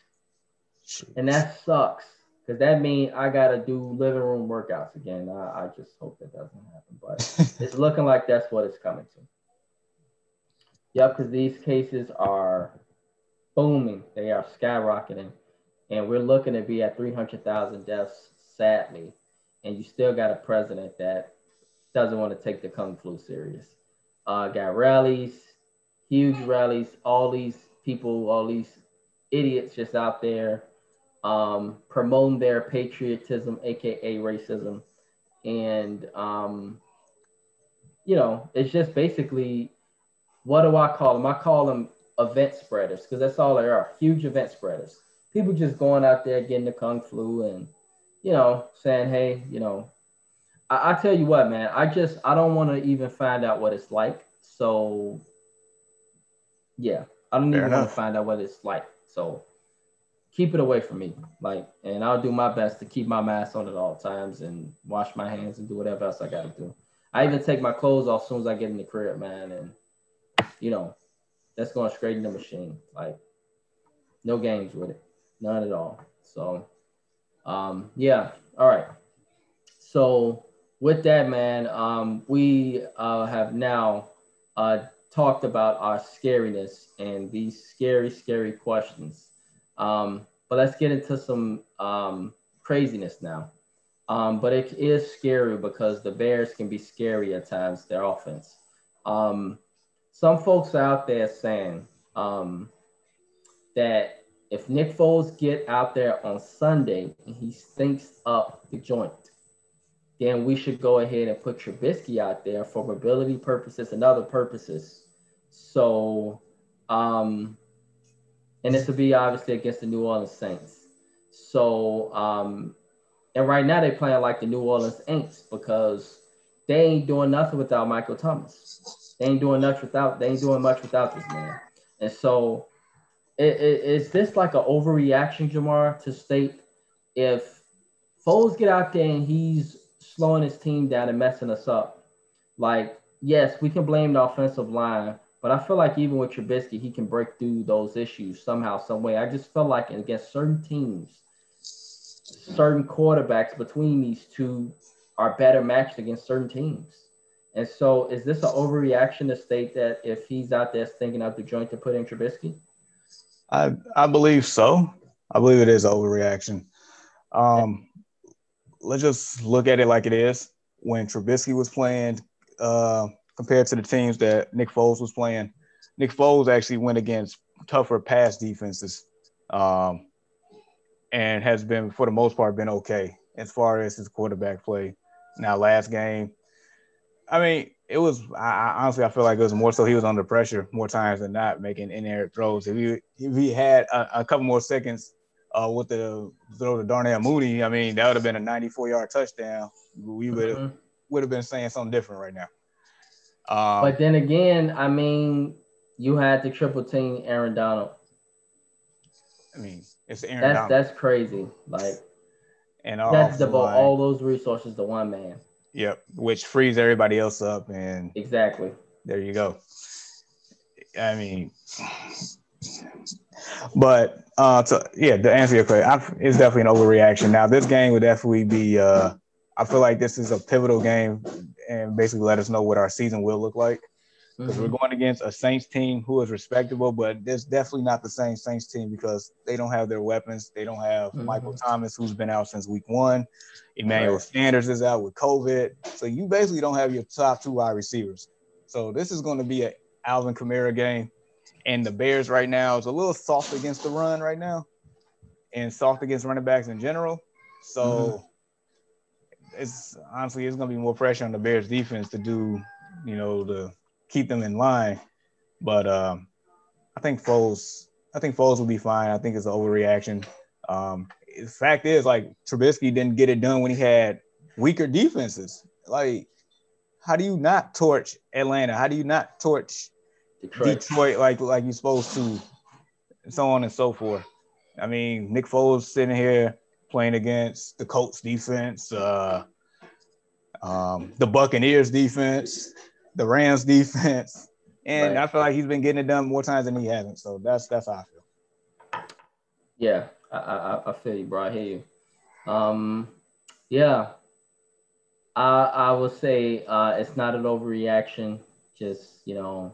Jeez. and that sucks because that means I gotta do living room workouts again. I, I just hope that doesn't happen, but (laughs) it's looking like that's what it's coming to. Yep, because these cases are booming. They are skyrocketing. And we're looking to be at 300,000 deaths, sadly. And you still got a president that doesn't want to take the Kung flu serious. Uh, got rallies, huge rallies, all these people, all these idiots just out there um, promoting their patriotism, aka racism. And, um, you know, it's just basically what do I call them? I call them event spreaders because that's all they are huge event spreaders. People just going out there getting the Kung flu and, you know, saying, hey, you know, I, I tell you what, man, I just, I don't want to even find out what it's like. So, yeah, I don't Fair even want to find out what it's like. So, keep it away from me. Like, and I'll do my best to keep my mask on at all times and wash my hands and do whatever else I got to do. I even take my clothes off as soon as I get in the crib, man. And you know, that's going straight in the machine. Like, no games with it, none at all. So, um, yeah, all right. So, with that, man, um, we uh, have now uh, talked about our scariness and these scary, scary questions. Um, but let's get into some um, craziness now. Um, but it is scary because the Bears can be scary at times, their offense. Um, some folks out there saying um, that if Nick Foles get out there on Sunday and he stinks up the joint, then we should go ahead and put Trubisky out there for mobility purposes and other purposes. So, um, and this will be obviously against the New Orleans Saints. So, um, and right now they're playing like the New Orleans Saints because they ain't doing nothing without Michael Thomas. They ain't doing much without. They ain't doing much without this man. And so, it, it, is this like an overreaction, Jamar, to state if Foles get out there and he's slowing his team down and messing us up? Like, yes, we can blame the offensive line, but I feel like even with Trubisky, he can break through those issues somehow, some way. I just feel like against certain teams, certain quarterbacks between these two are better matched against certain teams. And so, is this an overreaction to state that if he's out there thinking out the joint to put in Trubisky? I I believe so. I believe it is overreaction. Um, let's just look at it like it is. When Trubisky was playing, uh, compared to the teams that Nick Foles was playing, Nick Foles actually went against tougher pass defenses, um, and has been for the most part been okay as far as his quarterback play. Now, last game, I mean, it was. I, honestly, I feel like it was more so he was under pressure more times than not, making in air throws. If he if he had a, a couple more seconds uh, with the throw to Darnell Mooney, I mean, that would have been a 94 yard touchdown. We would have mm-hmm. would have been saying something different right now. Um, but then again, I mean, you had to triple team Aaron Donald. I mean, it's Aaron. That's Donald. that's crazy. Like, and that's the all those resources to one man. Yep, which frees everybody else up, and exactly there you go. I mean, but uh, to, yeah, to answer your question, I've, it's definitely an overreaction. Now, this game would definitely be. Uh, I feel like this is a pivotal game, and basically let us know what our season will look like. Because mm-hmm. we're going against a Saints team who is respectable, but it's definitely not the same Saints team because they don't have their weapons. They don't have mm-hmm. Michael Thomas, who's been out since week one. Emmanuel right. Sanders is out with COVID. So you basically don't have your top two wide receivers. So this is going to be an Alvin Kamara game. And the Bears right now is a little soft against the run right now and soft against running backs in general. So mm-hmm. it's honestly, it's going to be more pressure on the Bears defense to do, you know, to keep them in line. But um, I think Foles, I think Foles will be fine. I think it's an overreaction. Um, the fact is, like Trubisky didn't get it done when he had weaker defenses. Like, how do you not torch Atlanta? How do you not torch Detroit, like like you're supposed to, so on and so forth. I mean, Nick Foles sitting here playing against the Colts defense, uh, um, the Buccaneers defense, the Rams defense, and right. I feel like he's been getting it done more times than he hasn't. So that's that's how I feel. Yeah, I I, I feel you, bro. I hear you. Um, yeah, I I would say uh, it's not an overreaction. Just you know,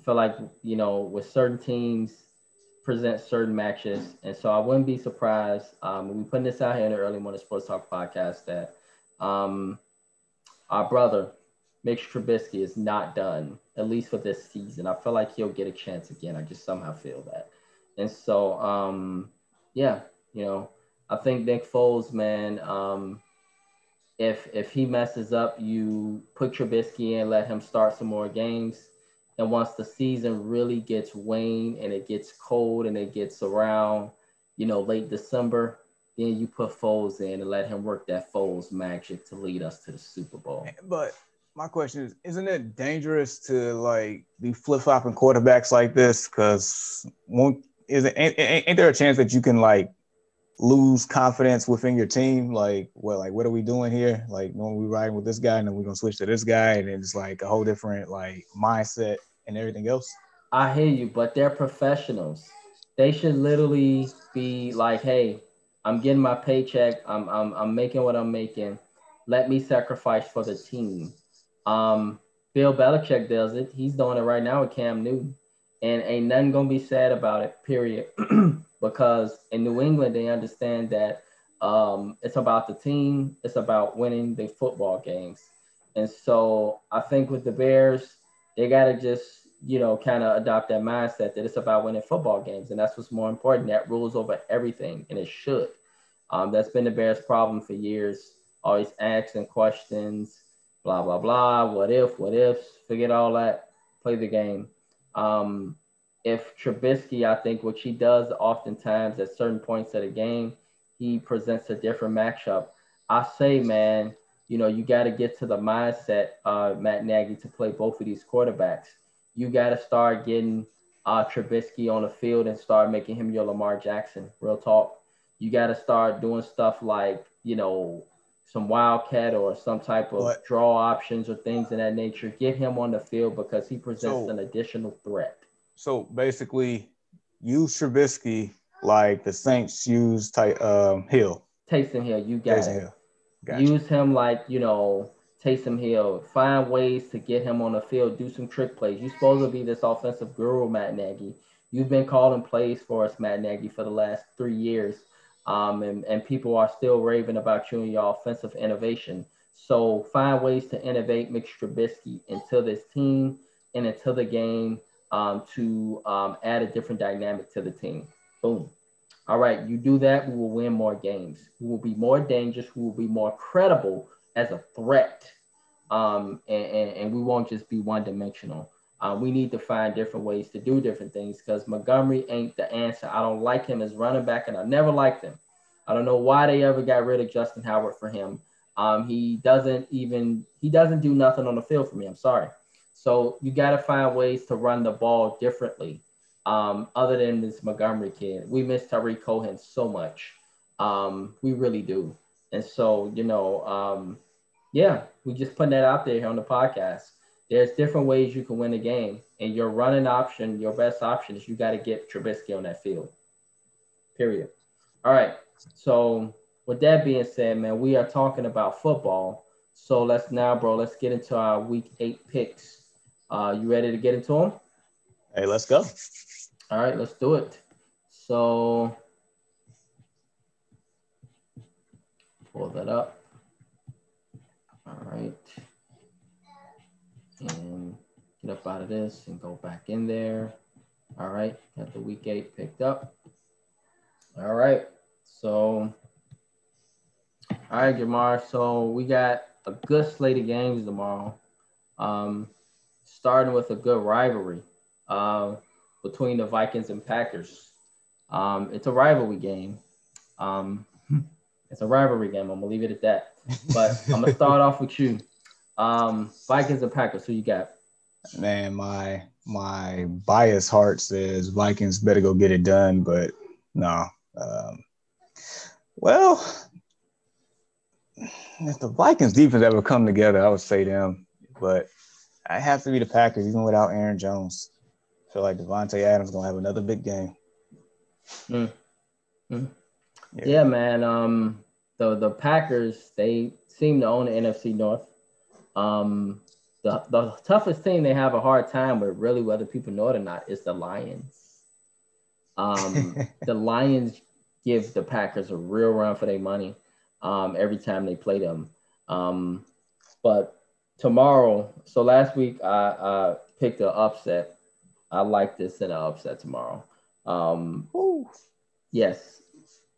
I feel like you know with certain teams present certain matches, and so I wouldn't be surprised. Um, we putting this out here in the early morning sports talk podcast that um, our brother Mitch Trubisky is not done at least for this season. I feel like he'll get a chance again. I just somehow feel that, and so um, yeah, you know, I think Nick Foles, man. Um, if if he messes up, you put Trubisky in, let him start some more games and once the season really gets wane and it gets cold and it gets around, you know, late December, then you put Foles in and let him work that Foles magic to lead us to the Super Bowl. But my question is, isn't it dangerous to like be flip flopping quarterbacks like this? Because is it ain't, ain't there a chance that you can like lose confidence within your team? Like, well, like what are we doing here? Like, when we riding with this guy, and then we're gonna switch to this guy, and it's like a whole different like mindset and everything else. I hear you, but they're professionals. They should literally be like, hey, I'm getting my paycheck. I'm, I'm, I'm making what I'm making. Let me sacrifice for the team. Um, Bill Belichick does it. He's doing it right now with Cam Newton. And ain't nothing going to be said about it, period. (clears throat) because in New England, they understand that um, it's about the team, it's about winning the football games. And so I think with the Bears, they got to just, you know, kind of adopt that mindset that it's about winning football games. And that's what's more important. That rules over everything, and it should. Um, that's been the Bears' problem for years. Always asking questions, blah, blah, blah. What if, what ifs, forget all that, play the game. Um, if Trubisky, I think what he does oftentimes at certain points of the game, he presents a different matchup. I say, man, you know, you got to get to the mindset, uh, Matt Nagy, to play both of these quarterbacks. You got to start getting uh, Trubisky on the field and start making him your Lamar Jackson. Real talk. You got to start doing stuff like, you know, some wildcat or some type of draw options or things in that nature. Get him on the field because he presents so, an additional threat. So basically, use Trubisky like the Saints use ty- um, Hill. Taysom Hill, you got Taysom it. Hill. Gotcha. Use him like, you know, Taysom Hill. Find ways to get him on the field. Do some trick plays. You're supposed to be this offensive guru, Matt Nagy. You've been calling plays for us, Matt Nagy, for the last three years. Um, and, and people are still raving about you and your offensive innovation. So find ways to innovate Mitch Trubisky into this team and into the game um, to um, add a different dynamic to the team. Boom. All right, you do that, we will win more games. We will be more dangerous. We will be more credible as a threat. Um, and, and, and we won't just be one dimensional. Um, we need to find different ways to do different things because Montgomery ain't the answer. I don't like him as running back, and I never liked him. I don't know why they ever got rid of Justin Howard for him. Um, he doesn't even he doesn't do nothing on the field for me. I'm sorry. So you got to find ways to run the ball differently um, other than this Montgomery kid. We miss Tarik Cohen so much. Um, we really do. And so, you know, um, yeah, we just putting that out there here on the podcast. there's different ways you can win a game, and your running option, your best option is you got to get Trubisky on that field. Period. All right. So with that being said, man, we are talking about football. So let's now, bro, let's get into our week eight picks. Uh, you ready to get into them? Hey, let's go. All right, let's do it. So pull that up. All right. And get up out of this and go back in there. All right, got the week eight picked up. All right, so all right, Jamar. So we got a good slate of games tomorrow. Um, starting with a good rivalry uh, between the Vikings and Packers. Um, it's a rivalry game. Um, it's a rivalry game. I'm gonna leave it at that. But I'm gonna start off with you. Um, Vikings and Packers. Who you got? Man, my my bias heart says Vikings better go get it done, but no. Um, well, if the Vikings defense ever come together, I would say them. But I have to be the Packers, even without Aaron Jones. I feel like Davante Adams gonna have another big game. Mm. Mm. Yeah. yeah. man. Um, the the Packers they seem to own the NFC North. Um, the the toughest thing they have a hard time with, really, whether people know it or not, is the Lions. Um, (laughs) the Lions give the Packers a real run for their money um, every time they play them. Um, but tomorrow, so last week I, I picked an upset. I like this in an upset tomorrow. Um, yes,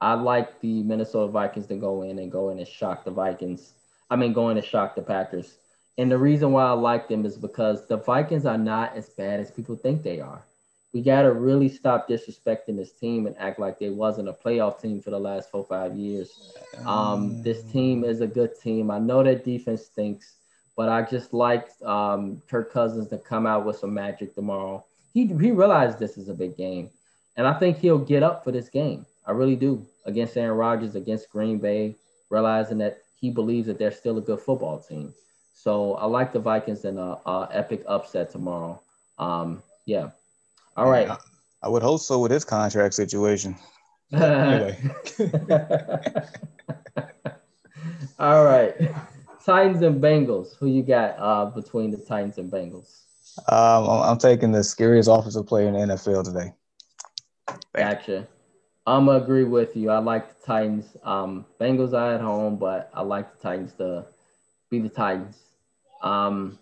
I like the Minnesota Vikings to go in and go in and shock the Vikings. I mean, going to shock the Packers. And the reason why I like them is because the Vikings are not as bad as people think they are we got to really stop disrespecting this team and act like they wasn't a playoff team for the last four five years. Um, this team is a good team. I know that defense stinks, but I just like um, Kirk Cousins to come out with some magic tomorrow. He he realized this is a big game, and I think he'll get up for this game. I really do against Aaron Rodgers, against Green Bay, realizing that he believes that they're still a good football team. So I like the Vikings in a, a epic upset tomorrow. Um, yeah. All right. I, I would hope so with his contract situation. (laughs) anyway. All right. Titans and Bengals. Who you got uh, between the Titans and Bengals? Um, I'm taking the scariest offensive player in the NFL today. Gotcha. I'm gonna agree with you. I like the Titans. Um, Bengals are at home, but I like the Titans to be the Titans. Um,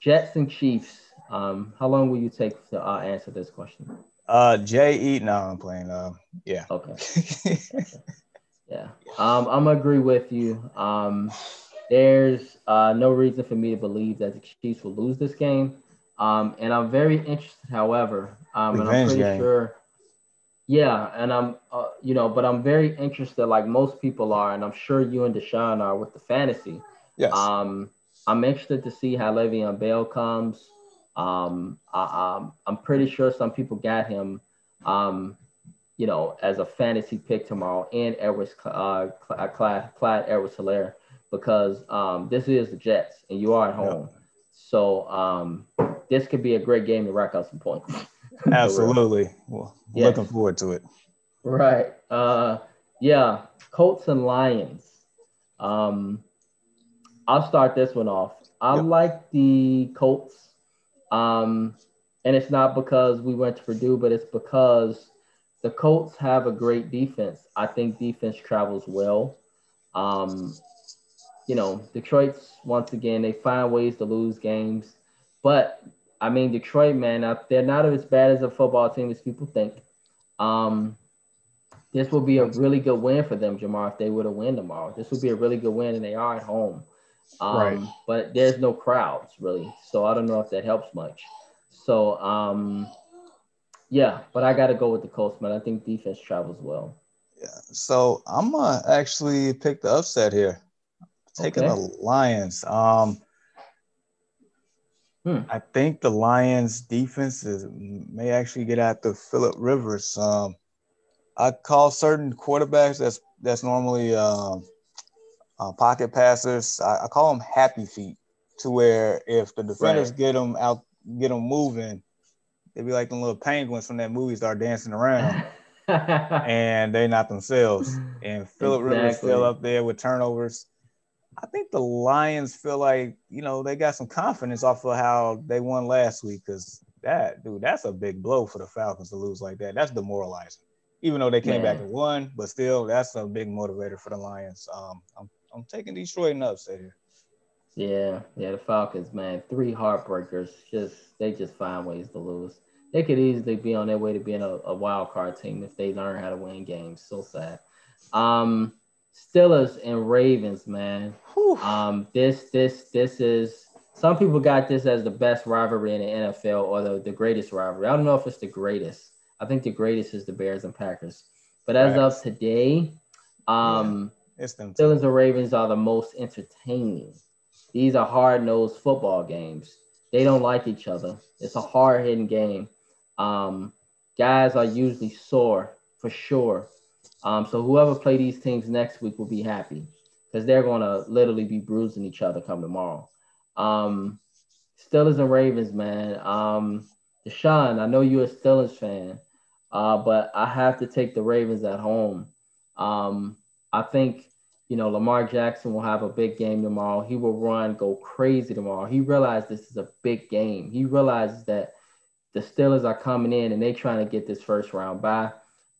Jets and Chiefs. Um, how long will you take to uh, answer this question? Uh, Jay Eat. No, I'm playing. Uh, yeah. Okay. (laughs) yeah. Um, I'm gonna agree with you. Um, there's uh, no reason for me to believe that the Chiefs will lose this game. Um, and I'm very interested, however, um, and I'm pretty game. sure. Yeah, and I'm, uh, you know, but I'm very interested, like most people are, and I'm sure you and Deshaun are with the fantasy. Yes. Um, I'm interested to see how Le'Veon Bell comes. Um, I, am I'm pretty sure some people got him, um, you know, as a fantasy pick tomorrow and Edwards, uh, Clyde, Clyde Edwards Helaire, because um, this is the Jets and you are at home. Yep. So um, this could be a great game to rack up some points. (laughs) Absolutely. Well, yes. looking forward to it. Right. Uh, yeah. Colts and Lions. Um, I'll start this one off. I yep. like the Colts um, and it's not because we went to Purdue, but it's because the Colts have a great defense. I think defense travels well. Um, you know, Detroit's once again they find ways to lose games, but I mean Detroit, man, they're not as bad as a football team as people think. Um, this will be a really good win for them, Jamar, if they were to win tomorrow. This would be a really good win, and they are at home. Um, right. But there's no crowds really, so I don't know if that helps much. So um, yeah, but I got to go with the Colts, man. I think defense travels well. Yeah. So I'm gonna actually pick the upset here, taking okay. the Lions. Um, hmm. I think the Lions defense is, may actually get after Philip Rivers. Um, I call certain quarterbacks that's that's normally um, uh, pocket passers. I, I, call them happy feet. to where if the defenders right. get them out, get them moving, they be like the little penguins from that movie start dancing around. (laughs) and they not themselves. And Philip exactly. Rivers still up there with turnovers. I think the Lions feel like, you know, they got some confidence off of how they won last week because that, dude, that's a big blow for the Falcons to lose like that. That's demoralizing. Even though they came back and won, but still, that's a big motivator for the Lions. Um, I'm, I'm taking Detroit and upset here. Yeah, yeah, the Falcons, man, three heartbreakers. Just they just find ways to lose. They could easily be on their way to being a, a wild card team if they learn how to win games. So sad. Um, Steelers and Ravens, man. Whew. Um, this this this is some people got this as the best rivalry in the NFL or the, the greatest rivalry. I don't know if it's the greatest. I think the greatest is the Bears and Packers. But as of today, um, yeah, it's them Steelers and Ravens are the most entertaining. These are hard nosed football games. They don't like each other. It's a hard hitting game. Um, guys are usually sore for sure. Um, so whoever play these teams next week will be happy because they're going to literally be bruising each other come tomorrow. Um, Steelers and Ravens, man. Um, Deshaun, I know you're a Steelers fan, uh, but I have to take the Ravens at home. Um, I think, you know, Lamar Jackson will have a big game tomorrow. He will run, go crazy tomorrow. He realized this is a big game. He realizes that the Steelers are coming in and they're trying to get this first round bye.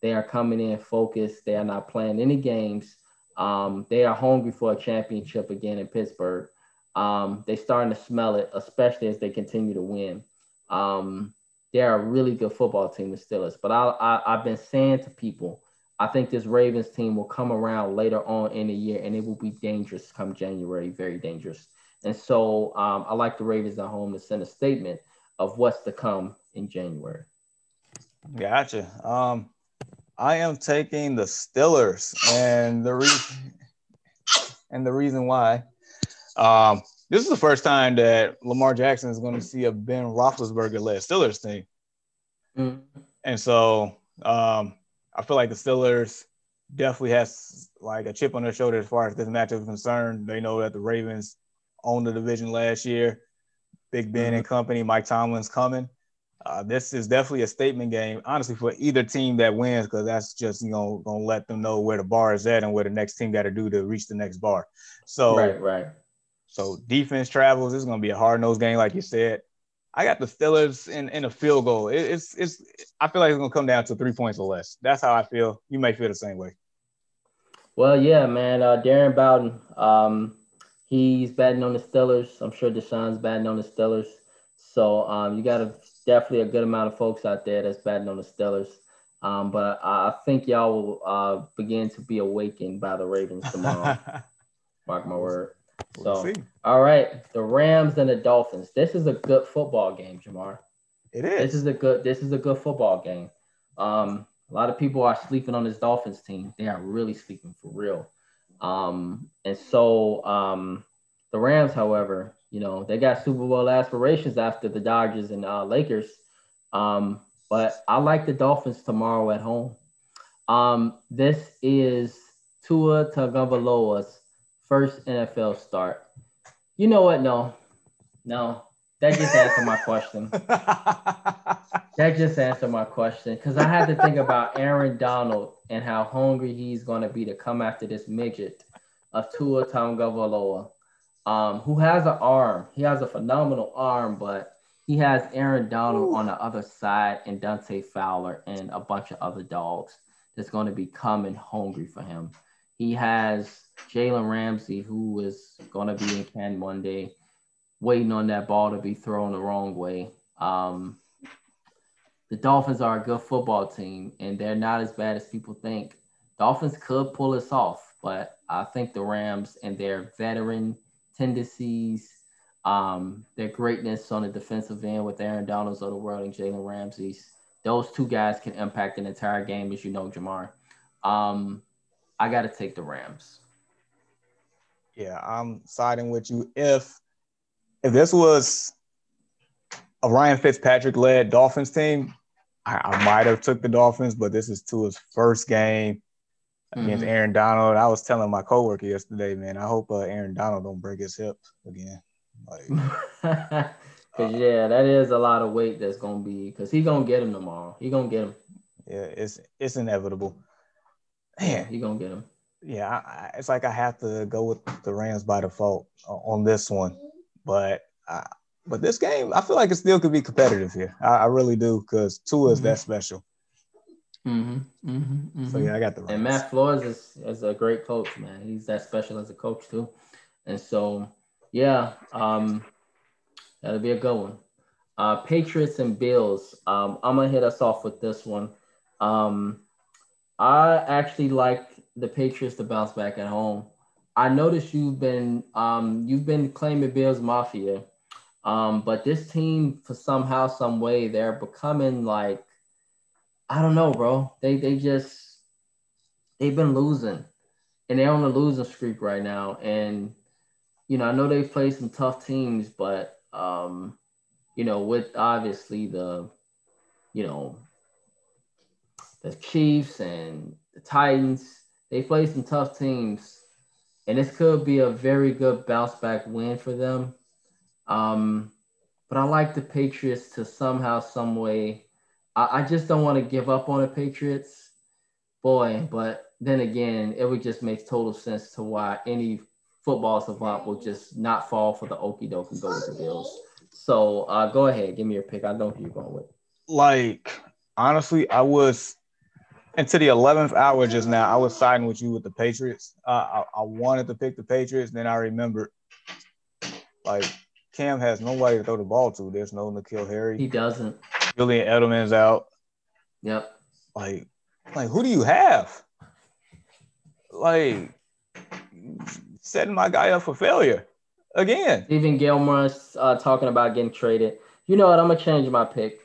They are coming in focused. They are not playing any games. Um, they are hungry for a championship again in Pittsburgh. Um, they're starting to smell it, especially as they continue to win. Um, they're a really good football team, the Steelers. But I, I, I've been saying to people, I think this Ravens team will come around later on in the year and it will be dangerous come January, very dangerous. And so um, I like the Ravens at home to send a statement of what's to come in January. Gotcha. Um, I am taking the Steelers, and the reason and the reason why. Um, this is the first time that Lamar Jackson is going to see a Ben Roethlisberger led Steelers team, mm-hmm. and so um, I feel like the Steelers definitely has like a chip on their shoulder as far as this matchup is concerned. They know that the Ravens owned the division last year. Big Ben mm-hmm. and company, Mike Tomlin's coming uh, this is definitely a statement game, honestly, for either team that wins, because that's just you know gonna let them know where the bar is at and where the next team got to do to reach the next bar. So right, right. So defense travels. This is gonna be a hard nosed game, like you said. I got the Steelers in, in a field goal. It, it's it's. I feel like it's gonna come down to three points or less. That's how I feel. You may feel the same way. Well, yeah, man. Uh, Darren Bowden, um, he's batting on the Steelers. I'm sure Deshaun's batting on the Steelers. So um, you got a definitely a good amount of folks out there that's betting on the Steelers. Um, but I think y'all will uh, begin to be awakened by the Ravens tomorrow. (laughs) Mark my word. So, we'll all right, the Rams and the Dolphins. This is a good football game, Jamar. It is. This is a good. This is a good football game. Um, a lot of people are sleeping on this Dolphins team. They are really sleeping for real. Um, and so um, the Rams, however, you know, they got Super Bowl aspirations after the Dodgers and uh, Lakers. Um, but I like the Dolphins tomorrow at home. Um, this is Tua Tagovailoa's first NFL start. You know what? No, no, that just answered my question. (laughs) that just answered my question because I had to think about Aaron Donald and how hungry he's going to be to come after this midget of Tua Tagovailoa um, who has an arm. He has a phenomenal arm, but he has Aaron Donald Ooh. on the other side and Dante Fowler and a bunch of other dogs that's going to be coming hungry for him. He has Jalen Ramsey, who is going to be in Canton one day, waiting on that ball to be thrown the wrong way. Um, the Dolphins are a good football team, and they're not as bad as people think. Dolphins could pull us off, but I think the Rams and their veteran tendencies, um, their greatness on the defensive end with Aaron Donalds of the world and Jalen Ramsey's. Those two guys can impact an entire game, as you know, Jamar. Um, I got to take the Rams. Yeah, I'm siding with you. If if this was a Ryan Fitzpatrick led Dolphins team, I, I might have took the Dolphins, but this is Tua's first game against mm-hmm. Aaron Donald. I was telling my coworker yesterday, man, I hope uh, Aaron Donald don't break his hip again. Like, (laughs) Cause uh, yeah, that is a lot of weight that's gonna be because he gonna get him tomorrow. He gonna get him. Yeah, it's it's inevitable. Man, yeah, he gonna get him. Yeah, I, it's like I have to go with the Rams by default on this one, but I, but this game, I feel like it still could be competitive here. I, I really do because Tua is mm-hmm. that special. Mm-hmm, mm-hmm, mm-hmm. So yeah, I got the. Rams. And Matt Flores is, is a great coach, man. He's that special as a coach too, and so yeah, um, that'll be a good one. Uh, Patriots and Bills. Um, I'm gonna hit us off with this one. Um, I actually like the Patriots to bounce back at home. I noticed you've been um, you've been claiming Bills Mafia, um, but this team for somehow, some way, they're becoming like I don't know, bro. They they just they've been losing, and they're on a losing streak right now. And you know, I know they've played some tough teams, but um, you know, with obviously the, you know, the Chiefs and the Titans, they played some tough teams, and this could be a very good bounce back win for them. Um, but I like the Patriots to somehow, some way I, I just don't want to give up on the Patriots, boy. But then again, it would just make total sense to why any football savant will just not fall for the okey doke and go with the Bills. So uh, go ahead, give me your pick. I know who you're going with. Like honestly, I was into the eleventh hour just now. I was siding with you with the Patriots. Uh, I, I wanted to pick the Patriots, then I remembered like Cam has nobody to throw the ball to. There's no N'Keal Harry. He doesn't. Julian Edelman's out. Yep. Like, like who do you have? Like, setting my guy up for failure again. Even Gilmore's uh, talking about getting traded. You know what? I'm gonna change my pick.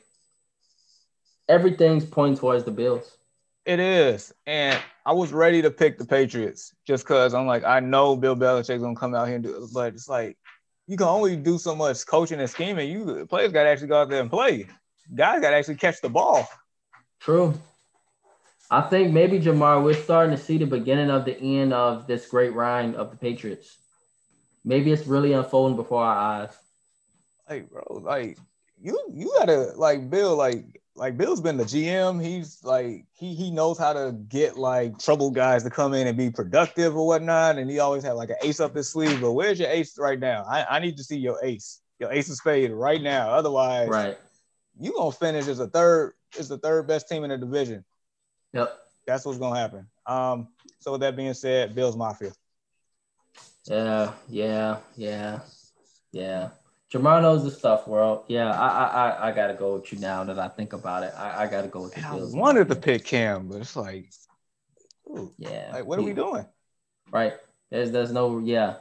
Everything's pointing towards the Bills. It is, and I was ready to pick the Patriots just because I'm like, I know Bill Belichick's gonna come out here and do it, but it's like you can only do so much coaching and scheming. You players got to actually go out there and play guys got to actually catch the ball. True. I think maybe Jamar, we're starting to see the beginning of the end of this great ride of the Patriots. Maybe it's really unfolding before our eyes. Like, bro, like you you gotta like Bill, like like Bill's been the GM. He's like he he knows how to get like trouble guys to come in and be productive or whatnot. And he always had like an ace up his sleeve. But where's your ace right now? I, I need to see your ace, your ace of spade right now. Otherwise, right you gonna finish as a third as the third best team in the division. Yep. That's what's gonna happen. Um, so with that being said, Bills Mafia. Yeah, yeah, yeah, yeah. Jamar knows the stuff, world. Yeah, I, I, I gotta go with you now that I think about it. I, I gotta go with the Bills. I wanted to pick Cam, but it's like, ooh, yeah. Like, what are we doing? Right. There's, there's no, yeah.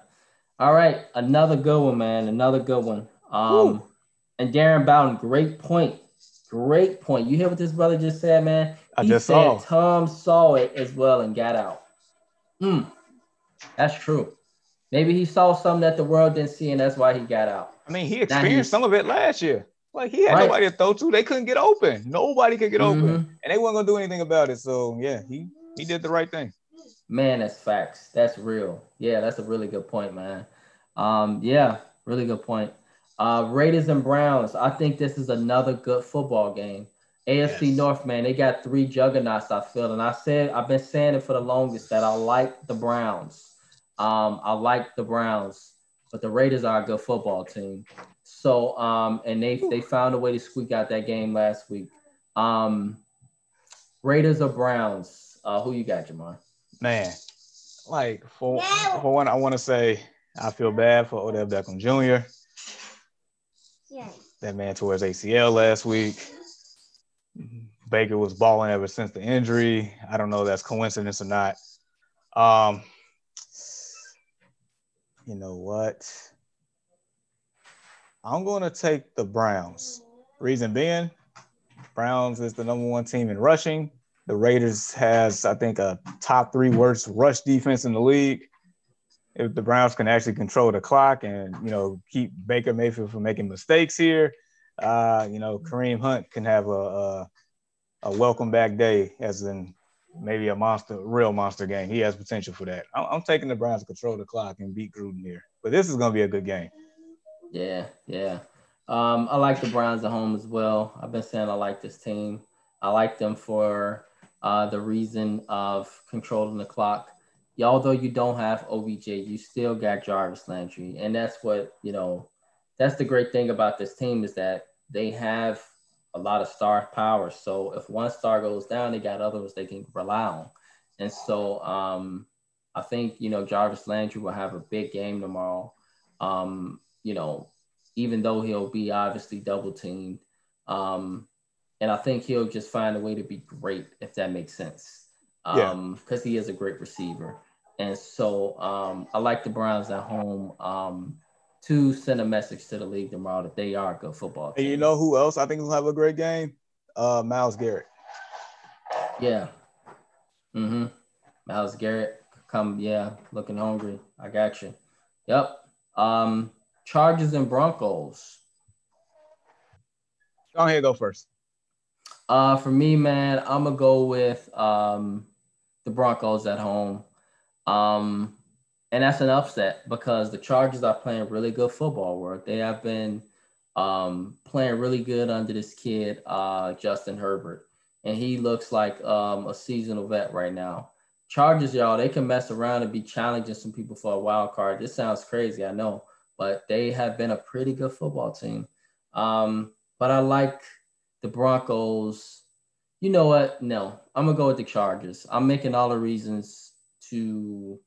All right, another good one, man. Another good one. Um, ooh. And Darren Bowden, great point. Great point. You hear what this brother just said, man? I he just said saw. Tom saw it as well and got out. Hmm. That's true. Maybe he saw something that the world didn't see, and that's why he got out. I mean, he experienced some of it last year. Like he had right. nobody to throw to. They couldn't get open. Nobody could get mm-hmm. open, and they weren't gonna do anything about it. So yeah, he he did the right thing. Man, that's facts. That's real. Yeah, that's a really good point, man. Um, yeah, really good point. Uh, Raiders and Browns. I think this is another good football game. AFC yes. North, man, they got three juggernauts. I feel, and I said I've been saying it for the longest that I like the Browns. Um, I like the Browns, but the Raiders are a good football team. So, um, and they they found a way to squeak out that game last week. Um, Raiders or Browns? Uh, who you got, Jamar? Man, like for for one, I want to say I feel bad for Odell Beckham Jr. That man tore his ACL last week. Baker was balling ever since the injury. I don't know if that's coincidence or not. Um, you know what? I'm going to take the Browns. Reason being, Browns is the number one team in rushing. The Raiders has, I think, a top three worst rush defense in the league if the Browns can actually control the clock and you know keep Baker Mayfield from making mistakes here, uh, you know Kareem Hunt can have a, a, a welcome back day, as in maybe a monster, real monster game. He has potential for that. I'm, I'm taking the Browns to control the clock and beat Gruden here, but this is going to be a good game. Yeah, yeah. Um, I like the Browns at home as well. I've been saying I like this team. I like them for uh, the reason of controlling the clock. Although you don't have OBJ, you still got Jarvis Landry, and that's what you know. That's the great thing about this team is that they have a lot of star power. So if one star goes down, they got others they can rely on. And so um, I think you know Jarvis Landry will have a big game tomorrow. Um, you know, even though he'll be obviously double teamed. Um, and I think he'll just find a way to be great if that makes sense. Um, because he is a great receiver. And so um, I like the Browns at home um, to send a message to the league tomorrow that they are a good football team. And you know who else I think will have a great game? Uh, Myles Garrett. Yeah. Mm-hmm. Myles Garrett come, yeah, looking hungry. I got you. Yep. Um, Chargers and Broncos. Go ahead, go first. Uh, for me, man, I'm gonna go with um, the Broncos at home. Um, and that's an upset because the Chargers are playing really good football work. They have been um, playing really good under this kid, uh, Justin Herbert, and he looks like um, a seasonal vet right now. Chargers, y'all, they can mess around and be challenging some people for a wild card. This sounds crazy, I know, but they have been a pretty good football team. Um, but I like the Broncos. You know what? No, I'm gonna go with the Chargers. I'm making all the reasons to,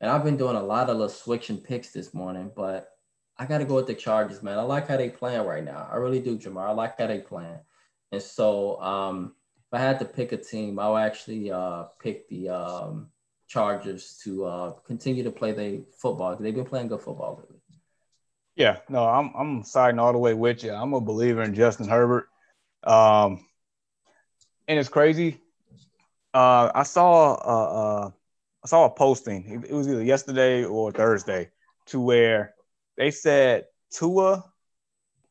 and I've been doing a lot of little switching picks this morning, but I got to go with the Chargers, man. I like how they playing right now. I really do, Jamar. I like how they playing, and so um, if I had to pick a team, I would actually uh, pick the um, Chargers to uh, continue to play the football. They've been playing good football lately. Yeah, no, I'm I'm siding all the way with you. I'm a believer in Justin Herbert. Um, and it's crazy. Uh, I saw uh, uh, I saw a posting. It was either yesterday or Thursday, to where they said Tua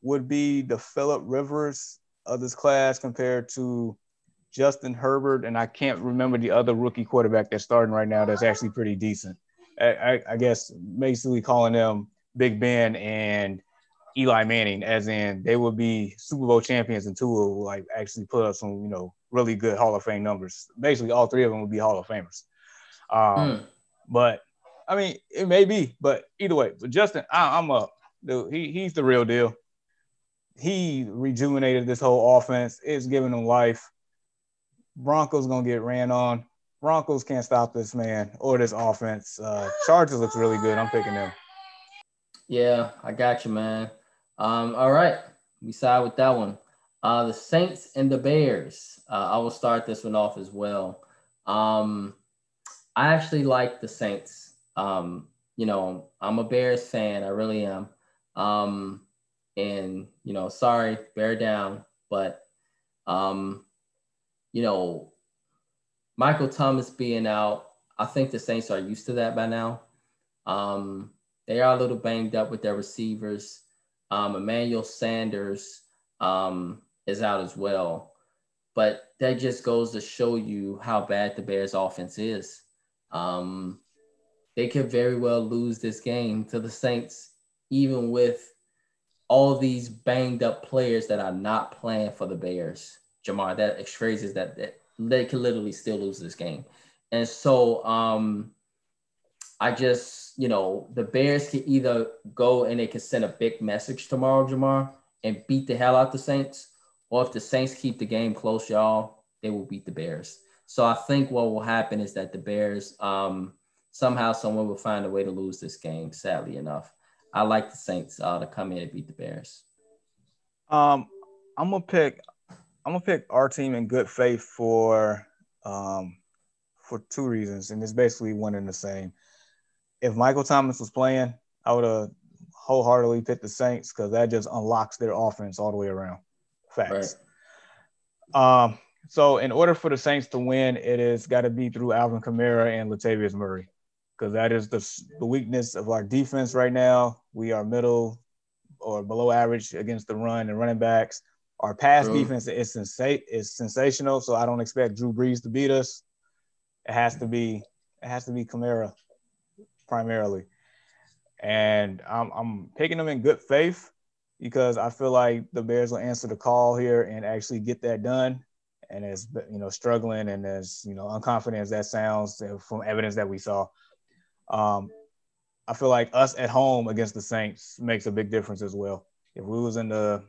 would be the Philip Rivers of this class compared to Justin Herbert, and I can't remember the other rookie quarterback that's starting right now that's actually pretty decent. I, I, I guess basically calling them Big Ben and Eli Manning, as in they will be Super Bowl champions and two will like actually put up some, you know, really good Hall of Fame numbers. Basically, all three of them will be Hall of Famers. Um, mm. But I mean, it may be, but either way. But Justin, I, am up. Dude, he he's the real deal. He rejuvenated this whole offense. It's giving them life. Broncos gonna get ran on. Broncos can't stop this man or this offense. Uh, Chargers looks really good. I'm picking them. Yeah, I got you, man. Um, all right, we side with that one. Uh, the Saints and the Bears. Uh, I will start this one off as well. Um, I actually like the Saints. Um, you know, I'm a Bears fan. I really am. Um, and you know, sorry, bear down, but um, you know, Michael Thomas being out, I think the Saints are used to that by now. Um, they are a little banged up with their receivers. Um, Emmanuel Sanders um, is out as well. But that just goes to show you how bad the Bears offense is. Um, they could very well lose this game to the Saints, even with all these banged up players that are not playing for the Bears. Jamar, that expresses that, that they could literally still lose this game. And so um, I just, you know, the Bears can either go and they can send a big message tomorrow, Jamar, and beat the hell out the Saints, or if the Saints keep the game close, y'all, they will beat the Bears. So I think what will happen is that the Bears um, somehow someone will find a way to lose this game. Sadly enough, I like the Saints uh, to come in and beat the Bears. Um, I'm gonna pick. I'm gonna pick our team in good faith for um, for two reasons, and it's basically one and the same if Michael Thomas was playing, I would have wholeheartedly picked the Saints because that just unlocks their offense all the way around. Facts. Right. Um, so in order for the Saints to win, it has got to be through Alvin Kamara and Latavius Murray because that is the, the weakness of our defense right now. We are middle or below average against the run and running backs. Our pass defense is, sensa- is sensational, so I don't expect Drew Brees to beat us. It has to be it has to be Kamara primarily. and I'm I'm picking them in good faith because I feel like the Bears will answer the call here and actually get that done. And as you know, struggling and as you know, unconfident as that sounds from evidence that we saw, um, I feel like us at home against the Saints makes a big difference as well. If we was in the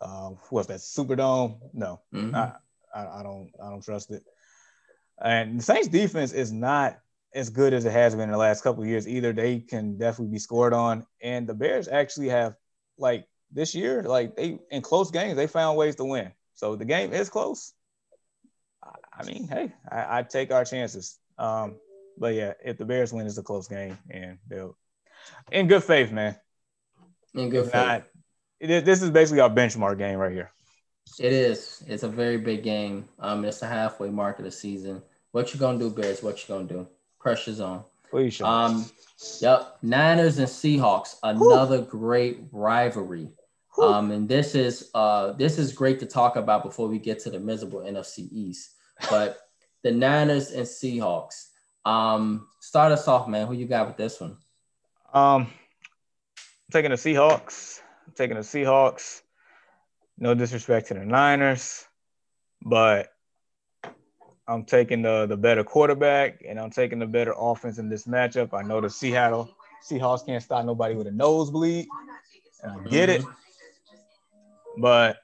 uh, what's that Superdome? No, mm-hmm. I, I, I don't I don't trust it. And the Saints defense is not as good as it has been in the last couple years either. They can definitely be scored on, and the Bears actually have like this year, like they in close games, they found ways to win. So the game is close. I mean, hey, I, I take our chances. Um, but yeah, if the Bears win, it's a close game, and they'll in good faith, man. In good if faith. Not, it, this is basically our benchmark game right here. It is. It's a very big game. Um, it's the halfway mark of the season. What you gonna do, Bears? What you gonna do? Pressure's on. Please um, yep. Niners and Seahawks, another great rivalry. Um, and this is uh this is great to talk about before we get to the miserable NFC East. But (laughs) the Niners and Seahawks. Um, start us off, man. Who you got with this one? Um, I'm taking the Seahawks. I'm taking the Seahawks. No disrespect to the Niners, but I'm taking the the better quarterback and I'm taking the better offense in this matchup. I know the Seattle Seahawks can't stop nobody with a nosebleed, and I get it. But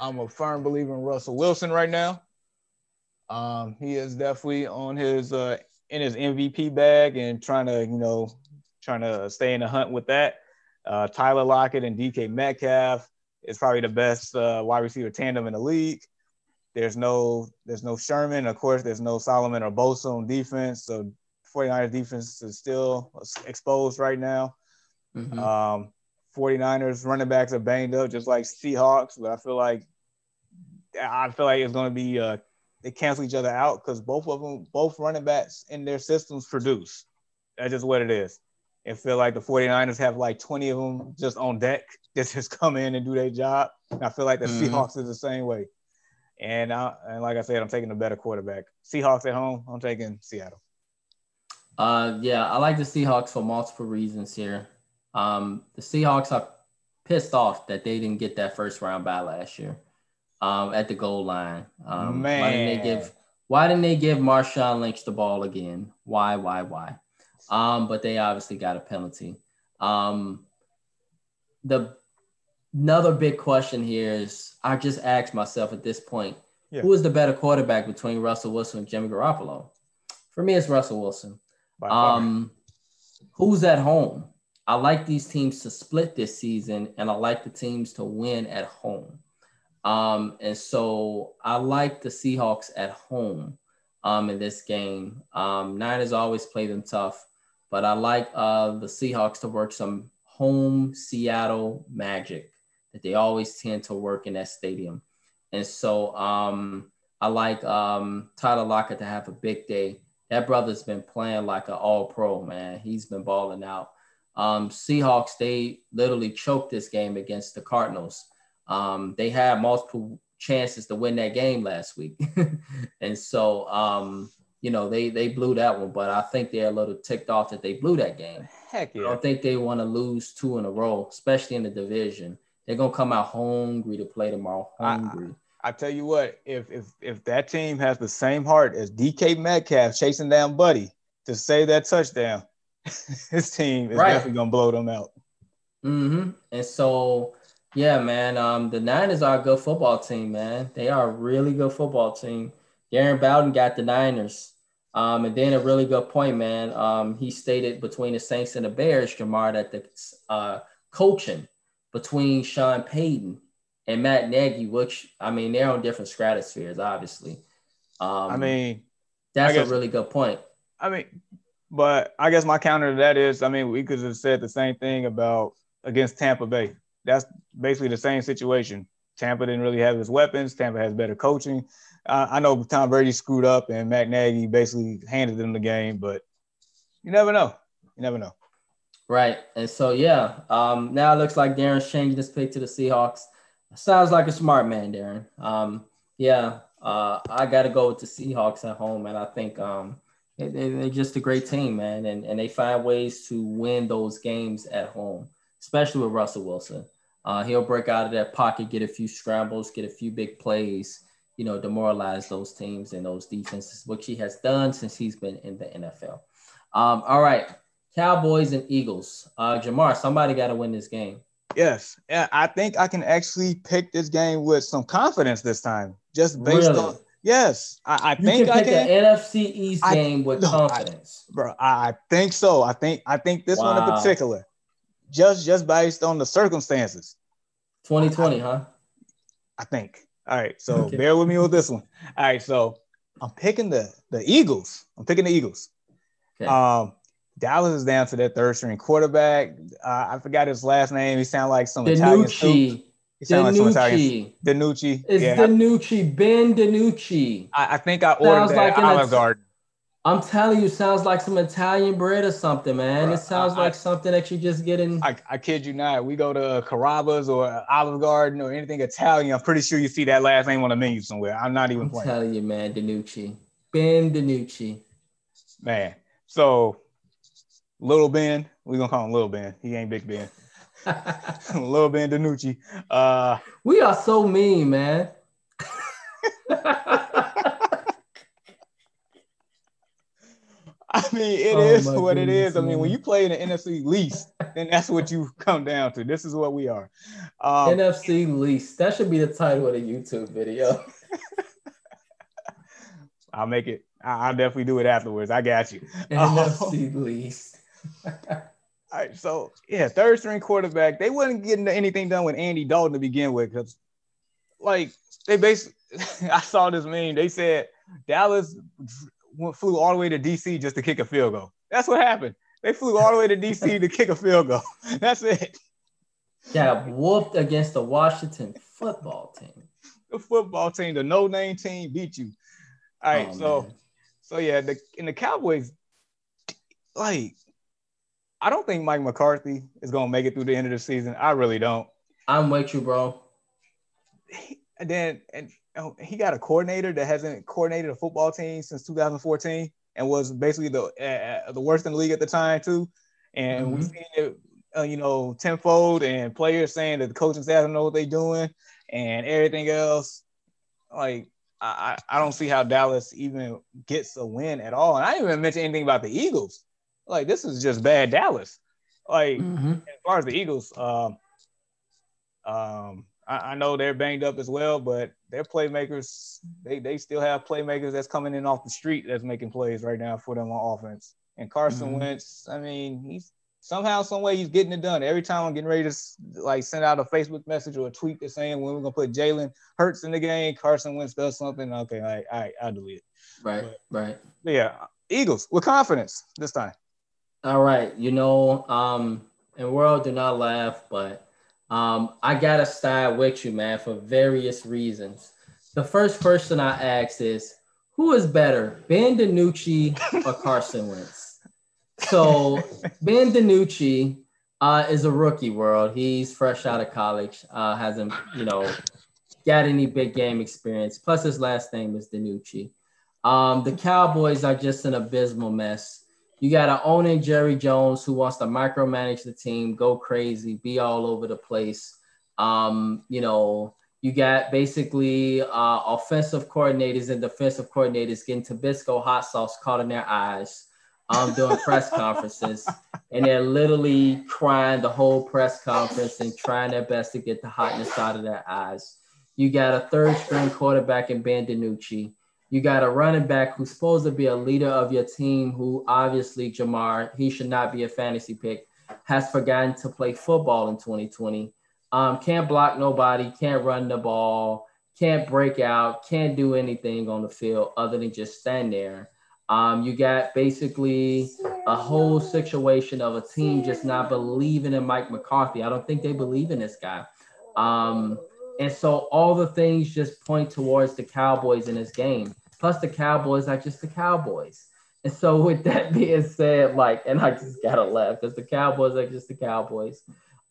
I'm a firm believer in Russell Wilson right now. Um, he is definitely on his uh, in his MVP bag and trying to you know trying to stay in the hunt with that. Uh, Tyler Lockett and DK Metcalf is probably the best uh, wide receiver tandem in the league. There's no there's no Sherman, of course. There's no Solomon or Bosa on defense. So 49ers defense is still exposed right now. Mm-hmm. Um, 49ers running backs are banged up just like Seahawks, but I feel like I feel like it's going to be uh, they cancel each other out because both of them, both running backs in their systems produce. That's just what it is. It feel like the 49ers have like 20 of them just on deck (laughs) that just come in and do their job. And I feel like the mm-hmm. Seahawks is the same way. And I, and like I said, I'm taking a better quarterback. Seahawks at home. I'm taking Seattle. Uh, yeah, I like the Seahawks for multiple reasons here. Um, the Seahawks are pissed off that they didn't get that first round bye last year um, at the goal line. Um, Man. Why didn't they give Why didn't they give Marshawn Lynch the ball again? Why? Why? Why? Um, but they obviously got a penalty. Um, the another big question here is I just asked myself at this point, yeah. who is the better quarterback between Russell Wilson and Jimmy Garoppolo? For me, it's Russell Wilson. Um, who's at home? I like these teams to split this season, and I like the teams to win at home. Um, and so I like the Seahawks at home um, in this game. Um, Niners always play them tough, but I like uh, the Seahawks to work some home Seattle magic that they always tend to work in that stadium. And so um, I like um, Tyler Lockett to have a big day. That brother's been playing like an all pro, man. He's been balling out. Um, Seahawks, they literally choked this game against the Cardinals. Um, they had multiple chances to win that game last week. (laughs) and so, um, you know, they they blew that one, but I think they're a little ticked off that they blew that game. Heck yeah. I don't think they want to lose two in a row, especially in the division. They're gonna come out hungry to play tomorrow. Hungry. I, I tell you what, if if if that team has the same heart as DK Metcalf chasing down Buddy to save that touchdown, (laughs) his team is right. definitely gonna blow them out. Mm-hmm. And so, yeah, man, um, the Niners are a good football team, man. They are a really good football team. Darren Bowden got the Niners. Um, and then a really good point, man. Um, he stated between the Saints and the Bears, Jamar, that the uh, coaching between Sean Payton and Matt Nagy, which I mean, they're on different stratospheres, obviously. Um, I mean, that's I guess, a really good point. I mean, but I guess my counter to that is, I mean, we could have said the same thing about against Tampa Bay. That's basically the same situation. Tampa didn't really have his weapons. Tampa has better coaching. Uh, I know Tom Brady screwed up and Matt Nagy basically handed them the game, but you never know. You never know. Right. And so, yeah, um, now it looks like Darren's changing his pick to the Seahawks. Sounds like a smart man, Darren. Um, yeah, uh, I got to go with the Seahawks at home, and I think um, They, are just a great team, man, and, and they find ways to win those games at home, especially with Russell Wilson. Uh, he'll break out of that pocket, get a few scrambles, get a few big plays, you know, demoralize those teams and those defenses, which he has done since he's been in the NFL. Um, all right, Cowboys and Eagles. Uh, Jamar, somebody got to win this game. Yes, I think I can actually pick this game with some confidence this time, just based really? on Yes, I, I think can I can. An NFC East I, game with no, confidence, I, bro. I think so. I think I think this wow. one in particular, just just based on the circumstances. 2020, huh? I think. All right, so okay. bear with me with this one. All right, so I'm picking the the Eagles. I'm picking the Eagles. Okay. Um, Dallas is down to their third string quarterback. Uh, I forgot his last name. He sounded like some Italian. Soup. He sounds like DiNucci. DiNucci. It's yeah. DiNucci. Ben DiNucci. I, I think I ordered sounds that like Olive Garden. I'm telling you, sounds like some Italian bread or something, man. Bro, it sounds I, like I, something that you just get in. I, I kid you not. We go to Carrabba's or Olive Garden or anything Italian. I'm pretty sure you see that last name on the menu somewhere. I'm not even I'm playing. telling you, man, DiNucci. Ben DiNucci. Man. So, Little Ben, we're going to call him Little Ben. He ain't Big Ben. (laughs) Little Ben DiNucci. Uh, we are so mean, man. (laughs) I mean, it oh is what goodness, it is. Man. I mean, when you play in the NFC least, then that's what you come down to. This is what we are. Um, NFC least. That should be the title of the YouTube video. (laughs) I'll make it. I'll definitely do it afterwards. I got you. NFC um, least. All right, so yeah, third string quarterback. They wasn't getting anything done with Andy Dalton to begin with, because like they basically, (laughs) I saw this meme. They said Dallas flew all the way to DC just to kick a field goal. That's what happened. They flew all the way to DC (laughs) to kick a field goal. (laughs) That's it. Yeah, whooped against the Washington football team. The football team, the no name team, beat you. All right, oh, so man. so yeah, the in the Cowboys, like I don't think Mike McCarthy is going to make it through the end of the season. I really don't. I'm with you, bro. and then and oh, he got a coordinator that hasn't coordinated a football team since 2014 and was basically the uh, the worst in the league at the time too. And mm-hmm. we seen it, uh, you know, tenfold and players saying that the coaching staff don't know what they're doing and everything else. Like I, I don't see how Dallas even gets a win at all. And I didn't even mention anything about the Eagles. Like this is just bad Dallas. Like mm-hmm. as far as the Eagles, um, um, I, I, know they're banged up as well, but their playmakers, they they still have playmakers that's coming in off the street that's making plays right now for them on offense. And Carson mm-hmm. Wentz, I mean, he's somehow, some way, he's getting it done. Every time I'm getting ready to like send out a Facebook message or a tweet that's saying when we're gonna put Jalen Hurts in the game, Carson Wentz does something. Okay, all right, all right, I'll delete it. Right, but, right. yeah, Eagles with confidence this time. All right, you know, um, and world do not laugh, but um, I gotta side with you, man, for various reasons. The first person I ask is, who is better, Ben DiNucci or (laughs) Carson Wentz? So Ben DiNucci uh, is a rookie world. He's fresh out of college, uh, hasn't, you know, got any big game experience. Plus, his last name is DiNucci. Um, the Cowboys are just an abysmal mess. You got an owning Jerry Jones who wants to micromanage the team, go crazy, be all over the place. Um, you know, you got basically uh, offensive coordinators and defensive coordinators getting Tabasco hot sauce caught in their eyes um, doing press conferences. (laughs) And they're literally crying the whole press conference and trying their best to get the hotness out of their eyes. You got a third string quarterback in Ben DiNucci. You got a running back who's supposed to be a leader of your team, who obviously Jamar, he should not be a fantasy pick, has forgotten to play football in 2020. Um, can't block nobody, can't run the ball, can't break out, can't do anything on the field other than just stand there. Um, you got basically a whole situation of a team just not believing in Mike McCarthy. I don't think they believe in this guy. Um, and so all the things just point towards the Cowboys in this game. Plus, the Cowboys are just the Cowboys. And so, (laughs) with that being said, like, and I just gotta laugh because the Cowboys are just the Cowboys.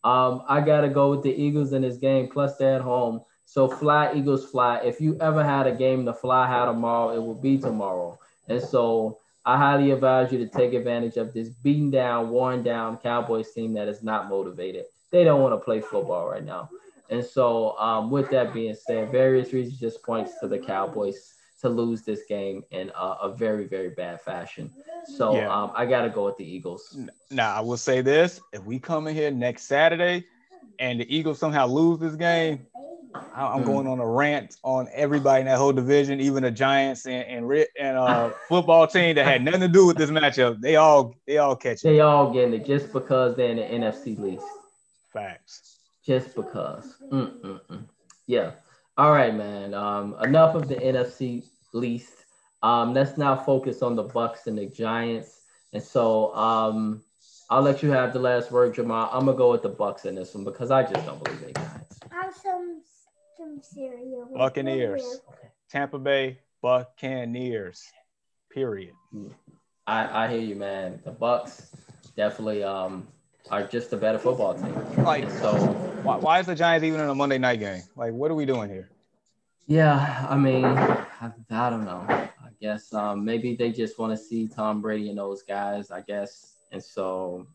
Um, I gotta go with the Eagles in this game. Plus, they're at home. So, fly, Eagles, fly. If you ever had a game to fly high tomorrow, it will be tomorrow. And so, I highly advise you to take advantage of this beaten down, worn down Cowboys team that is not motivated. They don't want to play football right now. And so, um, with that being said, various reasons just points to the Cowboys to lose this game in a, a very, very bad fashion. So yeah. um, I got to go with the Eagles. Now, I will say this if we come in here next Saturday and the Eagles somehow lose this game, I'm mm. going on a rant on everybody in that whole division, even the Giants and and, and uh, (laughs) football team that had nothing to do with this matchup. They all they all catch it. They all getting it just because they're in the NFC least. Facts. Just because. Mm-mm-mm. Yeah. All right, man. Um, enough of the NFC least. Um, let's now focus on the Bucks and the Giants. And so um, I'll let you have the last word, Jamal. I'm gonna go with the Bucks in this one because I just don't believe they Giants. I have some some cereal. Buccaneers. Tampa Bay Buccaneers. Period. I, I hear you, man. The Bucks definitely um are just a better football team. Like so, why, why is the Giants even in a Monday night game? Like, what are we doing here? Yeah, I mean, I, I don't know. I guess um, maybe they just want to see Tom Brady and those guys. I guess, and so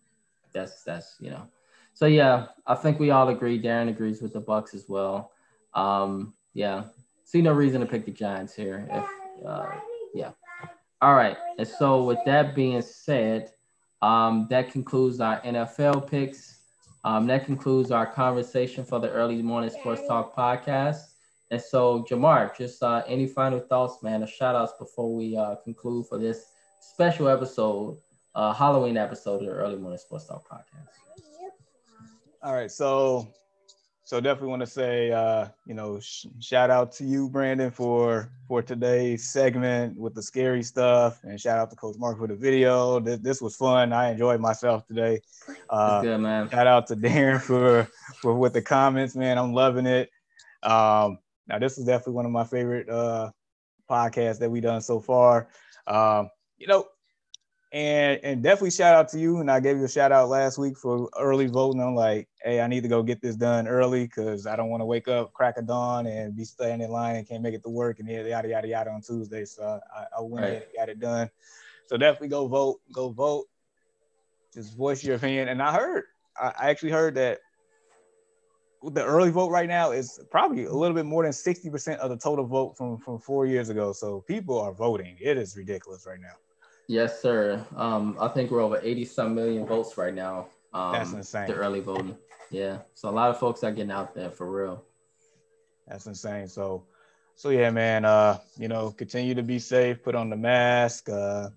that's that's you know. So yeah, I think we all agree. Darren agrees with the Bucks as well. Um, yeah, see no reason to pick the Giants here. If uh, yeah, all right. And so with that being said, um, that concludes our NFL picks. Um, that concludes our conversation for the early morning sports talk podcast. And so, Jamar, just uh, any final thoughts, man, or shout outs before we uh, conclude for this special episode, uh, Halloween episode of the Early Morning Sports Talk podcast. All right. So so definitely want to say, uh, you know, sh- shout out to you, Brandon, for for today's segment with the scary stuff, and shout out to Coach Mark for the video. This, this was fun. I enjoyed myself today. Uh, good, man. Shout out to Darren for for with the comments, man. I'm loving it. Um, now this is definitely one of my favorite uh, podcasts that we've done so far. Um, you know, and and definitely shout out to you. And I gave you a shout out last week for early voting. I'm like, hey, I need to go get this done early because I don't want to wake up crack of dawn and be standing in line and can't make it to work and yada yada yada on Tuesday. So I, I went right. and got it done. So definitely go vote. Go vote. Just voice your opinion. And I heard, I actually heard that the early vote right now is probably a little bit more than 60% of the total vote from, from four years ago. So people are voting. It is ridiculous right now. Yes, sir. Um, I think we're over 80 some million votes right now. Um, That's insane. The early voting. Yeah. So a lot of folks are getting out there for real. That's insane. So, so yeah, man. Uh, you know, continue to be safe. Put on the mask. Uh,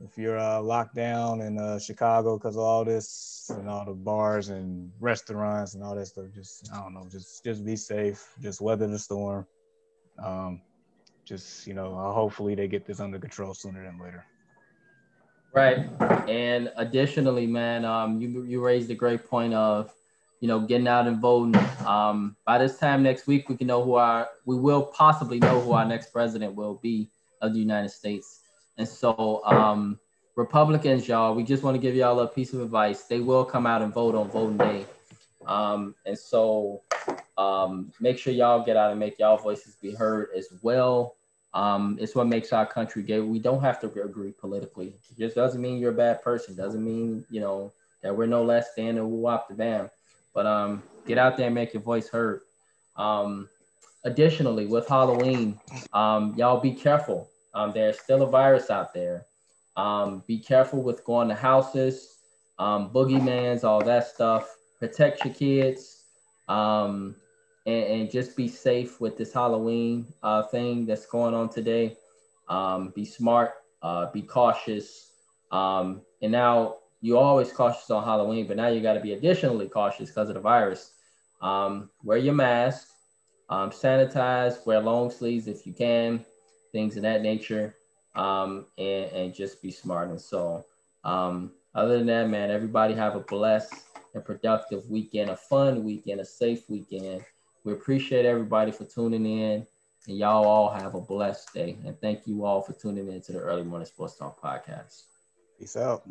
if you're uh, locked down in uh, Chicago because of all this and all the bars and restaurants and all that stuff, just I don't know, just just be safe. Just weather the storm. Um, just you know, uh, hopefully they get this under control sooner than later. Right. And additionally, man, um, you you raised a great point of, you know, getting out and voting. Um, by this time next week, we can know who our we will possibly know who our next president will be of the United States. And so, um, Republicans, y'all, we just want to give y'all a piece of advice. They will come out and vote on voting day. Um, and so, um, make sure y'all get out and make y'all voices be heard as well. Um, it's what makes our country great. We don't have to agree politically. It just doesn't mean you're a bad person. Doesn't mean you know that we're no less than or woo the bam. But um, get out there and make your voice heard. Um, additionally, with Halloween, um, y'all be careful. Um, there's still a virus out there. Um, be careful with going to houses, um, boogeymans, all that stuff. Protect your kids. Um, and, and just be safe with this Halloween uh, thing that's going on today. Um, be smart, uh, be cautious. Um, and now you're always cautious on Halloween, but now you got to be additionally cautious because of the virus. Um, wear your mask, um, sanitize, wear long sleeves if you can, things of that nature, um, and, and just be smart. And so, um, other than that, man, everybody have a blessed and productive weekend, a fun weekend, a safe weekend. We appreciate everybody for tuning in. And y'all all have a blessed day. And thank you all for tuning in to the Early Morning Sports Talk podcast. Peace out.